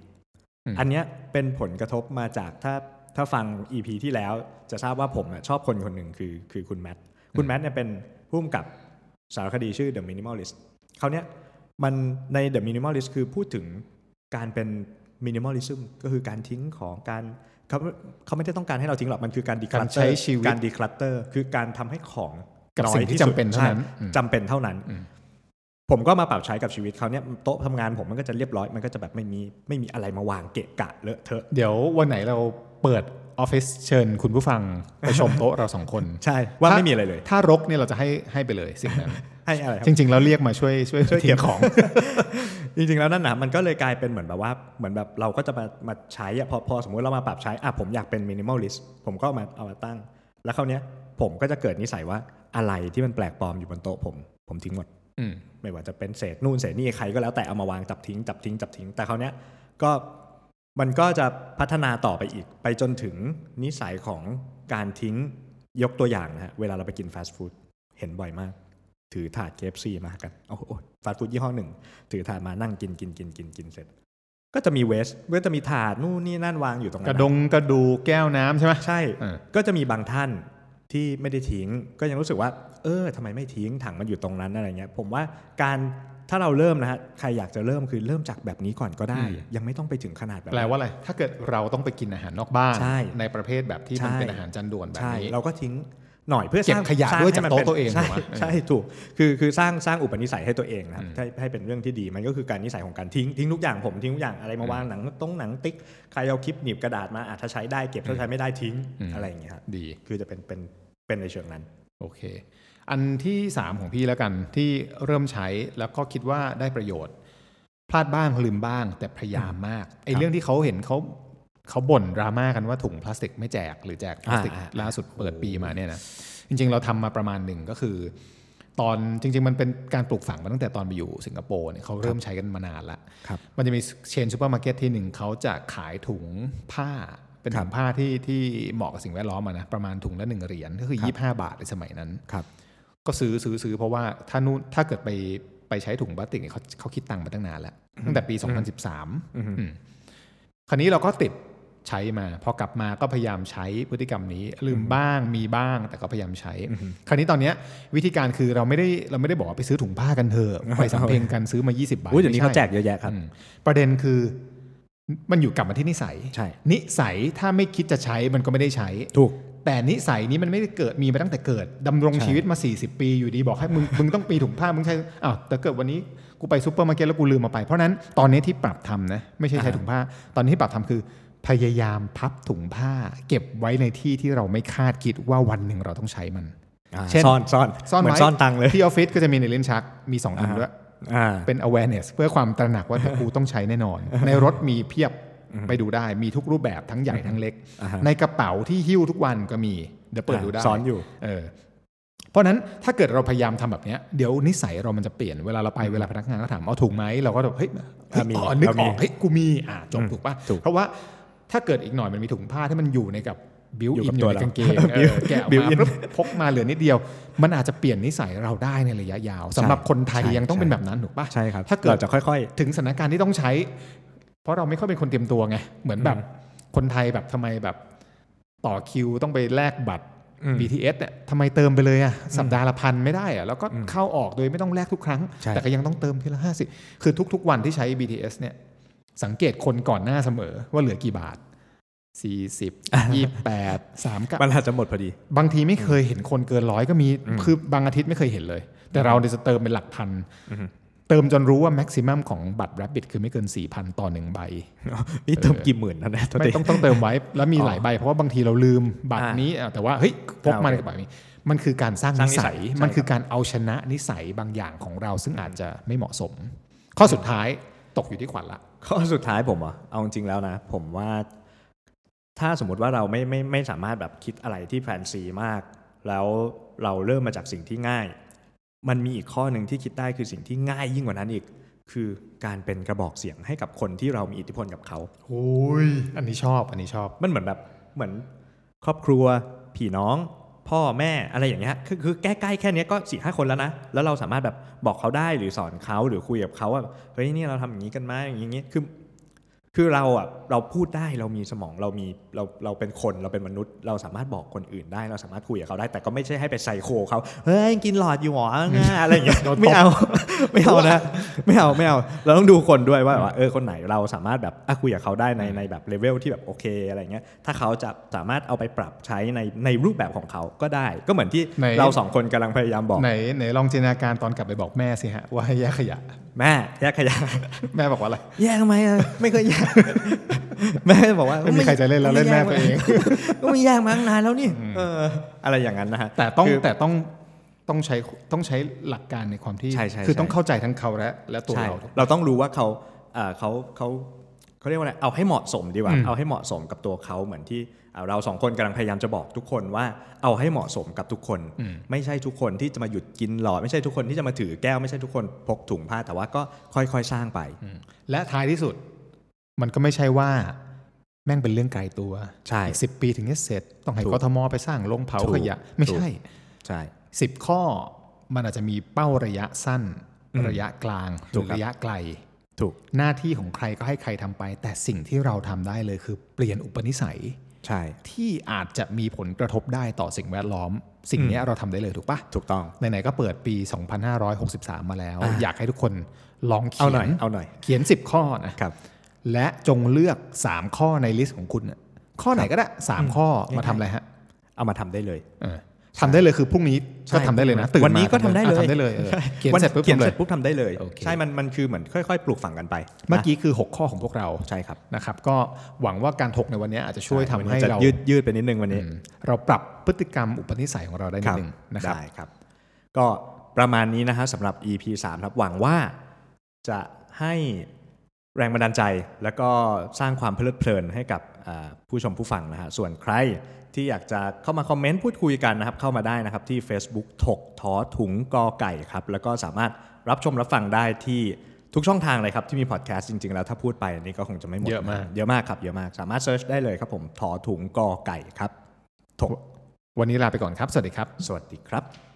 [SPEAKER 2] อืม
[SPEAKER 1] อันเนี้ยเป็นผลกระทบมาจากถ้า ถ้าฟัง EP ที่แล้วจะทราบว่าผมอะชอบคนคนหนึ่งคือคือคุณแมทคุณแมทเนี่ยเป็นผู้กำกับสารคดีชื่อ The Minimalist เขาวเนี้ยมันใน The Minimalist คือพูดถึงการเป็น minimalism ก็คือการทิ้งของการเขาเขาไม่ได้ต้องการให้เราทิ้งหรอกมันคือการ declutter
[SPEAKER 2] การใช้ชีวิต
[SPEAKER 1] การ declutter คือการทำให้ของ
[SPEAKER 2] กับ
[SPEAKER 1] น้อย
[SPEAKER 2] สิ่งที่
[SPEAKER 1] สุด
[SPEAKER 2] จำเป็นเท่านั้น
[SPEAKER 1] ใช่
[SPEAKER 2] อืม
[SPEAKER 1] จำเป็นเท่านั้น
[SPEAKER 2] อืม
[SPEAKER 1] ผมก็มาปรับใช้กับชีวิตเขาเนี่ยโต๊ะทำงานผมมันก็จะเรียบร้อยมันก็จะแบบไม่มีไม่มีอะไรมาวางเกะกะเลอะเทอะ
[SPEAKER 2] เดี๋ยววันไหนเรา เปิดออฟฟิศเชิญคุณผู้ฟังไปชมโต๊ะเราสองคน
[SPEAKER 1] ใช่ว่า
[SPEAKER 2] ถ้า
[SPEAKER 1] ไม่มีอะไรเลย
[SPEAKER 2] ถ้ารกเนี่ยเราจะให้ให้ไปเลยสิ่งนั้น
[SPEAKER 1] ให้อะไรครับ
[SPEAKER 2] จริง ๆ แล้วเรียกมาช่วยช่วย
[SPEAKER 1] ช่วยเก็บ
[SPEAKER 2] ทิ้งของ
[SPEAKER 1] จริง ๆ แล้วนั่นนะมันก็เลยกลายเป็นเหมือนแบบว่าเหมือนแบบเราก็จะมามาใช้อะพอพอสมมุติเรามาปรับใช้อะผมอยากเป็น minimalist ผมก็เอามาเอามาตั้ง แล้วคราวเนี้ยผมก็จะเกิดนิสัยว่าอะไรที่มันแปลกปลอมอยู่บนโต๊ะผมผมทิ้งหมด
[SPEAKER 2] อืม
[SPEAKER 1] ไม่ว่าจะเป็นเศษนู่นเศษนี่ใครก็แล้วแต่เอามาวางจับทิ้งจับทิ้งจับทิ้งแต่คราวเนี้ยก็ มันก็จะพัฒนาต่อไปอีก ไปจนถึงนิสัยของการทิ้งยกตัวอย่างนะฮะ เวลาเราไปกินฟาสต์ฟู้ดเห็นบ่อยมาก ถือถาด KFC มากันโอ้โหฟาสต์ฟู้ดยี่ห้อหนึ่ง ถือถาดมานั่งกินกินกินกินกินเสร็จ ก็จะมีเวสก็จะมีถาดนู่นนี่นั่นวางอยู่ตรง
[SPEAKER 2] ก
[SPEAKER 1] นั้
[SPEAKER 2] ระ
[SPEAKER 1] น
[SPEAKER 2] ดงกระดูกแก้วน้ำใช่ไหม
[SPEAKER 1] ใช่
[SPEAKER 2] เออ
[SPEAKER 1] ก็จะมีบางท่านที่ไม่ได้ทิ้งก็ยังรู้สึกว่า เออทำไมไม่ทิ้งถังมันอยู่ตรงนั้นอะไรเงี้ย ผมว่าการ ถ้าเราเริ่มนะฮะใครอยากจะเริ่มคือเริ่มจากแบบนี้ก่อนก็ได้
[SPEAKER 2] อืม
[SPEAKER 1] ยังไม่ต้องไปถึงขนาดแบบ
[SPEAKER 2] แปลว่าอะไร ถ้าเกิดเราต้องไปกินอาหารนอกบ้าน
[SPEAKER 1] ใช่
[SPEAKER 2] ในประเภทแบบที่มัน
[SPEAKER 1] ใช่
[SPEAKER 2] เป็นอาหารจานด่วนแบบ
[SPEAKER 1] ใช่
[SPEAKER 2] นี้
[SPEAKER 1] เราก็ทิ้งหน่อยเพื่อ
[SPEAKER 2] เก็บ
[SPEAKER 1] สร้าง
[SPEAKER 2] ขยะ
[SPEAKER 1] สร้ง
[SPEAKER 2] ด้วย
[SPEAKER 1] ให้
[SPEAKER 2] จาก
[SPEAKER 1] มัน
[SPEAKER 2] โต๊ะ
[SPEAKER 1] ป็น
[SPEAKER 2] ตัวเอง
[SPEAKER 1] ใช่
[SPEAKER 2] ถูกไหม
[SPEAKER 1] ใช่ถูกคือคือสร้างสร้างอุปนิสัยให้ตัวเองนะครับ
[SPEAKER 2] อืม
[SPEAKER 1] ให้ให้เป็นเรื่องที่ดีมันก็คือการนิสัยของการทิ้งทิ้งทุกอย่างผมทิ้งทุกอย่างอะไรมาวางหนังตรงหนังติ๊กใครเอาคลิปหนีบกระดาษมาอะถ้าใช้ได้เก็บถ้าใช้ไม่ได้ทิ้ง
[SPEAKER 2] อืม
[SPEAKER 1] อะไรอย่างเงี้ยครับ
[SPEAKER 2] ดี
[SPEAKER 1] คือจะเป็นเป็นเป็นในเชิงนั้น
[SPEAKER 2] โอเค อันที่ 3 ของพี่แล้วกันที่เริ่มใช้แล้วก็คิดว่าได้ประโยชน์ พลาดบ้างลืมบ้าง แต่พยายามมากไอ้
[SPEAKER 1] ครับ
[SPEAKER 2] เรื่องที่เขาเห็นเขาเขาบ่นดราม่ากันว่าถุงพลาสติกไม่แจกหรือแจกพลาสติก
[SPEAKER 1] อ่า
[SPEAKER 2] ล่าสุดเปิดปีมาเนี่ยนะจริง ๆ เราทำมาประมาณหนึ่งก็คือ ตอนจริง ๆ มันเป็นการปลูกฝังมาตั้งแต่ตอนไปอยู่สิงคโปร์เนี่ยเขาเริ่มใช้กันมานานละ
[SPEAKER 1] ครับ
[SPEAKER 2] มันจะมี chain ซูเปอร์มาร์เก็ตที่หนึ่งเขาจะขายถุงผ้าเป็นถุงผ้าครับที่ที่เหมาะกับสิ่งแวดล้อมอะนะประมาณถุงละหนึ่งเหรียญก็คือ
[SPEAKER 1] ครับ
[SPEAKER 2] ยี่ห้าบาทในสมัยนั้น
[SPEAKER 1] ครับ
[SPEAKER 2] ก็ซื้อซื้อซื้อเพราะว่าถ้านู่นถ้าเกิดไปไปใช้ถุงพลาสติกเนี่ยเขาเขาคิดตังค์มาตั้งนานแล้วตั้งแต่ปี 2013
[SPEAKER 1] อือฮึ
[SPEAKER 2] อืมคราวนี้เราก็ติดใช้มา พอกลับมาก็พยายามใช้พฤติกรรมนี้ ลืมบ้างมีบ้างแต่ก็พยายามใช้ คราวนี้ตอนเนี้ยวิธีการคือเราไม่ได้เราไม่ได้บอกว่าไปซื้อถุงผ้ากันเถอะไปสำเพ็งกันซื้อมา 20 บาท
[SPEAKER 1] อุ้ยเดี๋ยวนี้
[SPEAKER 2] ไม่
[SPEAKER 1] เขา
[SPEAKER 2] ใช่
[SPEAKER 1] แจกเยอะแยะครับ
[SPEAKER 2] อืมประเด็นคือมันอยู่กลับมาที่นิสัย
[SPEAKER 1] ใช่
[SPEAKER 2] นิสัยถ้าไม่คิดจะใช้มันก็ไม่ได้ใช้
[SPEAKER 1] ถูก
[SPEAKER 2] แต่นิสัยนี้มันไม่ได้เกิดมีมาตั้งแต่เกิดดำรง
[SPEAKER 1] ใช่
[SPEAKER 2] ชีวิตมา 40 ปีอยู่ดีบอกให้มึงมึงต้องปีถุงผ้ามึงใช้อ้าวแต่เกิดวันนี้กูไปซูเปอร์มาร์เก็ตแล้วกูลืมมาไป เพราะฉะนั้นตอนนี้ที่ปรับทำนะไม่ใช่ใช้ถุงผ้า ตอนนี้ที่ปรับทำคือ พยายามพับถุงผ้า เก็บไว้ในที่ที่เราไม่คาดคิดว่าวันหนึ่งเราต้องใช้มัน
[SPEAKER 1] อ่า
[SPEAKER 2] เช่น
[SPEAKER 1] ซ่อนซ่อน
[SPEAKER 2] ซ่อน
[SPEAKER 1] เหมือน
[SPEAKER 2] ไว้
[SPEAKER 1] ซ่อนตังค์เลย
[SPEAKER 2] ที่ออฟฟิศก็จะมีในลิ้นชักมีสองอัน
[SPEAKER 1] อ่าฮะ
[SPEAKER 2] ด้วย
[SPEAKER 1] อ่า
[SPEAKER 2] เป็น awareness เพื่อความตระหนักว่ากูต้องใช้แน่นอน ในรถมีเพียบ ไปดูได้มีทุกรูปแบบทั้งใหญ่ทั้งเล็ก
[SPEAKER 1] อ่าฮะ
[SPEAKER 2] ในกระเป๋าที่หิ้วทุกวันก็มีเดี๋ยวเปิดดูได้
[SPEAKER 1] ซ้อนอยู่
[SPEAKER 2] เออเพราะฉะนั้นถ้าเกิดเราพยายามทำแบบเนี้ยเดี๋ยวนิสัยเรามันจะเปลี่ยนเวลาเราไปเวลาพนักงานก็ถามเอาถูกไหมเราก็แบบเฮ้ยเฮ้ย
[SPEAKER 1] อะมี
[SPEAKER 2] อ๋อนึก
[SPEAKER 1] เรา
[SPEAKER 2] อ
[SPEAKER 1] มี
[SPEAKER 2] อกเฮ้ยกูมีอะจบ
[SPEAKER 1] อืม
[SPEAKER 2] ถูกป่ะ
[SPEAKER 1] ถูก
[SPEAKER 2] เพราะว่าถ้าเกิดอีกหน่อยมันมีถุงผ้าที่มันอยู่ในกับบิว
[SPEAKER 1] อยู่
[SPEAKER 2] อิ
[SPEAKER 1] กับ
[SPEAKER 2] นอ
[SPEAKER 1] ตัว
[SPEAKER 2] ยู่ใน
[SPEAKER 1] เรา
[SPEAKER 2] กางเกงเอ
[SPEAKER 1] Built
[SPEAKER 2] อแกะออก
[SPEAKER 1] Built
[SPEAKER 2] มา
[SPEAKER 1] in
[SPEAKER 2] ปุ๊บพกมาเหลือนิดเดียว มันอาจจะเปลี่ยนนิสัยเราได้ในระยะยาวสำหรับคนไทย
[SPEAKER 1] ใช่
[SPEAKER 2] ยังต้องเป็น
[SPEAKER 1] ใช่
[SPEAKER 2] แบบนั้นถูกป่ะ
[SPEAKER 1] ใช่ครับ
[SPEAKER 2] ถ้าเกิด
[SPEAKER 1] เราจะค่อย
[SPEAKER 2] ถึงสถานการณ์ที่ต้องใช้เพ ราะเราไม่ค่อยเป็นคนเตรียมตัวไง เหมือนแบบคนไทยแบบทำไมแบบต่อคิวต้องไปแลกบัตร
[SPEAKER 1] อืม
[SPEAKER 2] BTS เนี่ยทำไมเติมไปเลยอะสัปดาห์ละพันไม่ได้อะแล้วก็
[SPEAKER 1] อืม
[SPEAKER 2] เข้าออกโดยไม่ต้องแลกทุกครั้ง
[SPEAKER 1] ใช่
[SPEAKER 2] แต่ก็ยังต้องเติมทีละห้าสิบคือทุก ๆ วันที่ใช้ BTS เนี่ยสังเกตคนก่อนหน้าเสมอว่าเหลือกี่บาท40 28
[SPEAKER 1] ๆมันอาจจะหมดพอดี
[SPEAKER 2] 3บางทีไม่เคยเห็นคนเกินร้อยก็มี คือบางอาทิตย์ไม่เคยเห็นเลย แต่เราเนี่ยจะเติมเป็นหลักพัน
[SPEAKER 1] อือฮึ
[SPEAKER 2] เติมจนรู้ว่าแม็กซิมัมของบัตร Rabbit คือไม่เกิน 4,000 ต่อหนึ่งใบ
[SPEAKER 1] นี่เติมกี่หมื่นนะเนี่ยตัว
[SPEAKER 2] ไม่
[SPEAKER 1] เอง
[SPEAKER 2] ต้องต้องเติมไว้ แล้วมี
[SPEAKER 1] อ๋อ
[SPEAKER 2] หลายใบ เพราะว่าบางทีเราลืมบัตร
[SPEAKER 1] อ่า
[SPEAKER 2] นี้อะแต่ว่าเฮ้ยพกมา
[SPEAKER 1] โอเค
[SPEAKER 2] ในกระเป๋านี้มันคือการสร้าง
[SPEAKER 1] สร้า
[SPEAKER 2] นิ
[SPEAKER 1] งนิสั
[SPEAKER 2] สัย
[SPEAKER 1] ยใช่
[SPEAKER 2] มันคือการเอาชนะนิสัยบางอย่างของเราซึ่งอาจจะไม่เหมาะสม ข้อสุดท้ายตกอยู่ที่ขวัญละ
[SPEAKER 1] ข้อสุดท้ายผมอะเอาจริงๆแล้วนะ ผมว่าถ้าสมมติว่าเราไม่ไม่ไม่สามารถแบบคิดอะไรที่แฟนซีมาก แล้วเราเริ่มมาจากสิ่งที่ง่าย มันมีอีกข้อหนึ่งที่คิดได้คือสิ่งที่ง่ายยิ่งกว่านั้นอีก คือการเป็นกระบอกเสียงให้กับคนที่เรามีอิทธิพลกับเขา
[SPEAKER 2] โอ้ยอันนี้ชอบ อันนี้ชอบ
[SPEAKER 1] มันเหมือนแบบเหมือนครอบครัวพี่น้อง พ่อแม่อะไรอย่างเงี้ยคือคือใกล้ๆแค่เนี้ยก็สี่ห้าคนแล้วนะแล้วเราสามารถแบบบอกเขาได้หรือสอนเขาหรือคุยกับเขาว่าเฮ้ยนี่เราทำอย่างนี้กันไหมอย่างนี้คือ คือเราอะเราพูดได้เรามีสมองเรามีเราเราเป็นคนเราเป็นมนุษย์ เราสามารถบอกคนอื่นได้ เราสามารถคุยกับเขาได้ แต่ก็ไม่ใช่ให้ไปใส่โคเขาเฮ้ยกินหลอดอยู่หรอง่าอะไรอย่างเงี้ย
[SPEAKER 2] โดนตบ
[SPEAKER 1] ไม่เอาไม่เอานะไม่เอาไม่เอาเราต้องดูคนด้วยว่าแบบว่าเออคนไหนเราสามารถแบบอะคุยกับเขาได้ในในแบบเลเวลที่แบบโอเคอะไรเงี้ยถ้าเขาจะสามารถเอาไปปรับใช้ในในรูปแบบของเขาก็ได้ ก็เหมือนที่
[SPEAKER 2] ไหน
[SPEAKER 1] เราสองคนกำลังพยายามบอก
[SPEAKER 2] ไหนไหนลองจินตนาการตอนกลับไปบอกแม่สิฮะว่าให้แยกขยะ
[SPEAKER 1] แม่แยกขยะ
[SPEAKER 2] แม่บอกว่าอะไร
[SPEAKER 1] แยกทำไมอะไม่เคยแยกแม่บอกว่า
[SPEAKER 2] ไม่มีใครจะเล่นแล้วเล่นแม่ตัวเอง
[SPEAKER 1] ก็ไม่แยกมาตั้งนานแล้วนี่เออ อะไรอย่างนั้นนะฮะ
[SPEAKER 2] แต่ต้อง
[SPEAKER 1] คือ
[SPEAKER 2] แต่ต้องต้องใช้ต้องใช้หลักการในความที่
[SPEAKER 1] ใช่ใช่
[SPEAKER 2] คือ
[SPEAKER 1] ใช่
[SPEAKER 2] ต้องเข้าใจทั้งเขาและและตัว
[SPEAKER 1] ใช่
[SPEAKER 2] เรา
[SPEAKER 1] เราต้องรู้ว่าเขาเอ่อเขาเขาเขาเรียกว่าอะไรเอาให้เหมาะสมดีกว่า
[SPEAKER 2] อืม
[SPEAKER 1] เอาให้เหมาะสมกับตัวเขาเหมือนที่เอ่อเราสองคนกำลังพยายามจะบอกทุกคนว่าเอาให้เหมาะสมกับทุกคน
[SPEAKER 2] อืม
[SPEAKER 1] ไม่ใช่ทุกคนที่จะมาหยุดกินหลอดไม่ใช่ทุกคนที่จะมาถือแก้วไม่ใช่ทุกคนพกถุงผ้าแต่ว่าก็ค่อยๆสร้างไป
[SPEAKER 2] และท้ายที่สุด มันก็ไม่ใช่ว่าแม่งเป็นเรื่องไกลตัว
[SPEAKER 1] ใช่
[SPEAKER 2] อีกสิบปีถึงจะเสร็จ ต้องให้
[SPEAKER 1] ถูก
[SPEAKER 2] กทมไปสร้างโรงเผา
[SPEAKER 1] ถูก
[SPEAKER 2] ขยะ ไม่ใช่
[SPEAKER 1] ใช่
[SPEAKER 2] สิบข้อมันอาจจะมีเป้าระยะสั้น
[SPEAKER 1] อืม
[SPEAKER 2] ระยะกลางห
[SPEAKER 1] ถู
[SPEAKER 2] รื
[SPEAKER 1] ก
[SPEAKER 2] อ
[SPEAKER 1] ครับ
[SPEAKER 2] ระยะไกล
[SPEAKER 1] ถูก
[SPEAKER 2] หน้าที่ของใครก็ให้ใครทำไป แต่สิ่งที่เราทำได้เลยคือเปลี่ยนอุปนิสัย
[SPEAKER 1] ใช่
[SPEAKER 2] ที่อาจจะมีผลกระทบได้ต่อสิ่งแวดล้อม สิ่งเนี้ยเราทำได้เลยถูกปะ
[SPEAKER 1] ถูกต้อง
[SPEAKER 2] ไหนๆก็เปิดปี 2563 มาแล้ว
[SPEAKER 1] อ่า
[SPEAKER 2] อยากให้ทุกคนลอง
[SPEAKER 1] เอา
[SPEAKER 2] เขี
[SPEAKER 1] หน่
[SPEAKER 2] ย
[SPEAKER 1] อย
[SPEAKER 2] น
[SPEAKER 1] เอาหน่อย
[SPEAKER 2] เขียน 10 ข้อนะครับ และจงเลือก 3 ข้อในลิสต์ของคุณน่ะข้อไหนก็ได้ 3 ข้อมาทำอะไรฮะ
[SPEAKER 1] เอามาทำได้เลย
[SPEAKER 2] เออทำได้เลยคือพรุ่งนี้ก็ทำได้เลยนะตื่น
[SPEAKER 1] วันนี้
[SPEAKER 2] มา
[SPEAKER 1] ก็ทำได้เลย
[SPEAKER 2] อะทำได้เลยเออเขียน
[SPEAKER 1] วัน
[SPEAKER 2] เสร็จปุ๊บ
[SPEAKER 1] เขียน
[SPEAKER 2] ทำเล
[SPEAKER 1] เส
[SPEAKER 2] ย
[SPEAKER 1] ร็จปุ๊บทำได้เลย
[SPEAKER 2] โอเค
[SPEAKER 1] ใช่มันมันคือเหมือนค่อยๆ ปลูกฝังกันไป
[SPEAKER 2] เมื่อ
[SPEAKER 1] นะ
[SPEAKER 2] กี้คือ 6 ข้อของพวกเรา
[SPEAKER 1] ใช่ครับ
[SPEAKER 2] นะครับ ก็หวังว่าการถกในวันนี้อาจจะช่วยทำ
[SPEAKER 1] วัน
[SPEAKER 2] ให้
[SPEAKER 1] นี้จะ
[SPEAKER 2] เรา
[SPEAKER 1] ยืดยืดไปนิดนึงวันนี้
[SPEAKER 2] อืมเราปรับพฤติกรรมอุปนิสัยของเราได้นิดนึงนะครับ
[SPEAKER 1] ได้ครับ ก็ประมาณนี้นะฮะสำหรับ EP 3ครับหวังว่าจะให้ แรงบันดาลใจ แล้วก็สร้างความเพลิดเพลินให้กับอ่าผู้ชมผู้ฟังนะฮะส่วนใครที่อยากจะเข้ามาคอมเมนต์พูดคุยกันนะครับ เข้ามาได้นะครับที่ Facebook ถกท้อถุงกอไก่ครับ แล้วก็สามารถรับชมรับฟังได้ที่ทุกช่องทางเลยครับ ที่มีพอดแคสต์จริง ๆ แล้วถ้าพูดไปอันนี้ก็คงจะไม่หมด
[SPEAKER 2] เยอะมาก
[SPEAKER 1] เยอะมากครับเยอะมากสามารถเซิร์ชได้เลยครับผมถอถุงกอไก่ครับถก
[SPEAKER 2] วันนี้ลาไปก่อนครับ สวัสดีครับ
[SPEAKER 1] สวัสดีครับ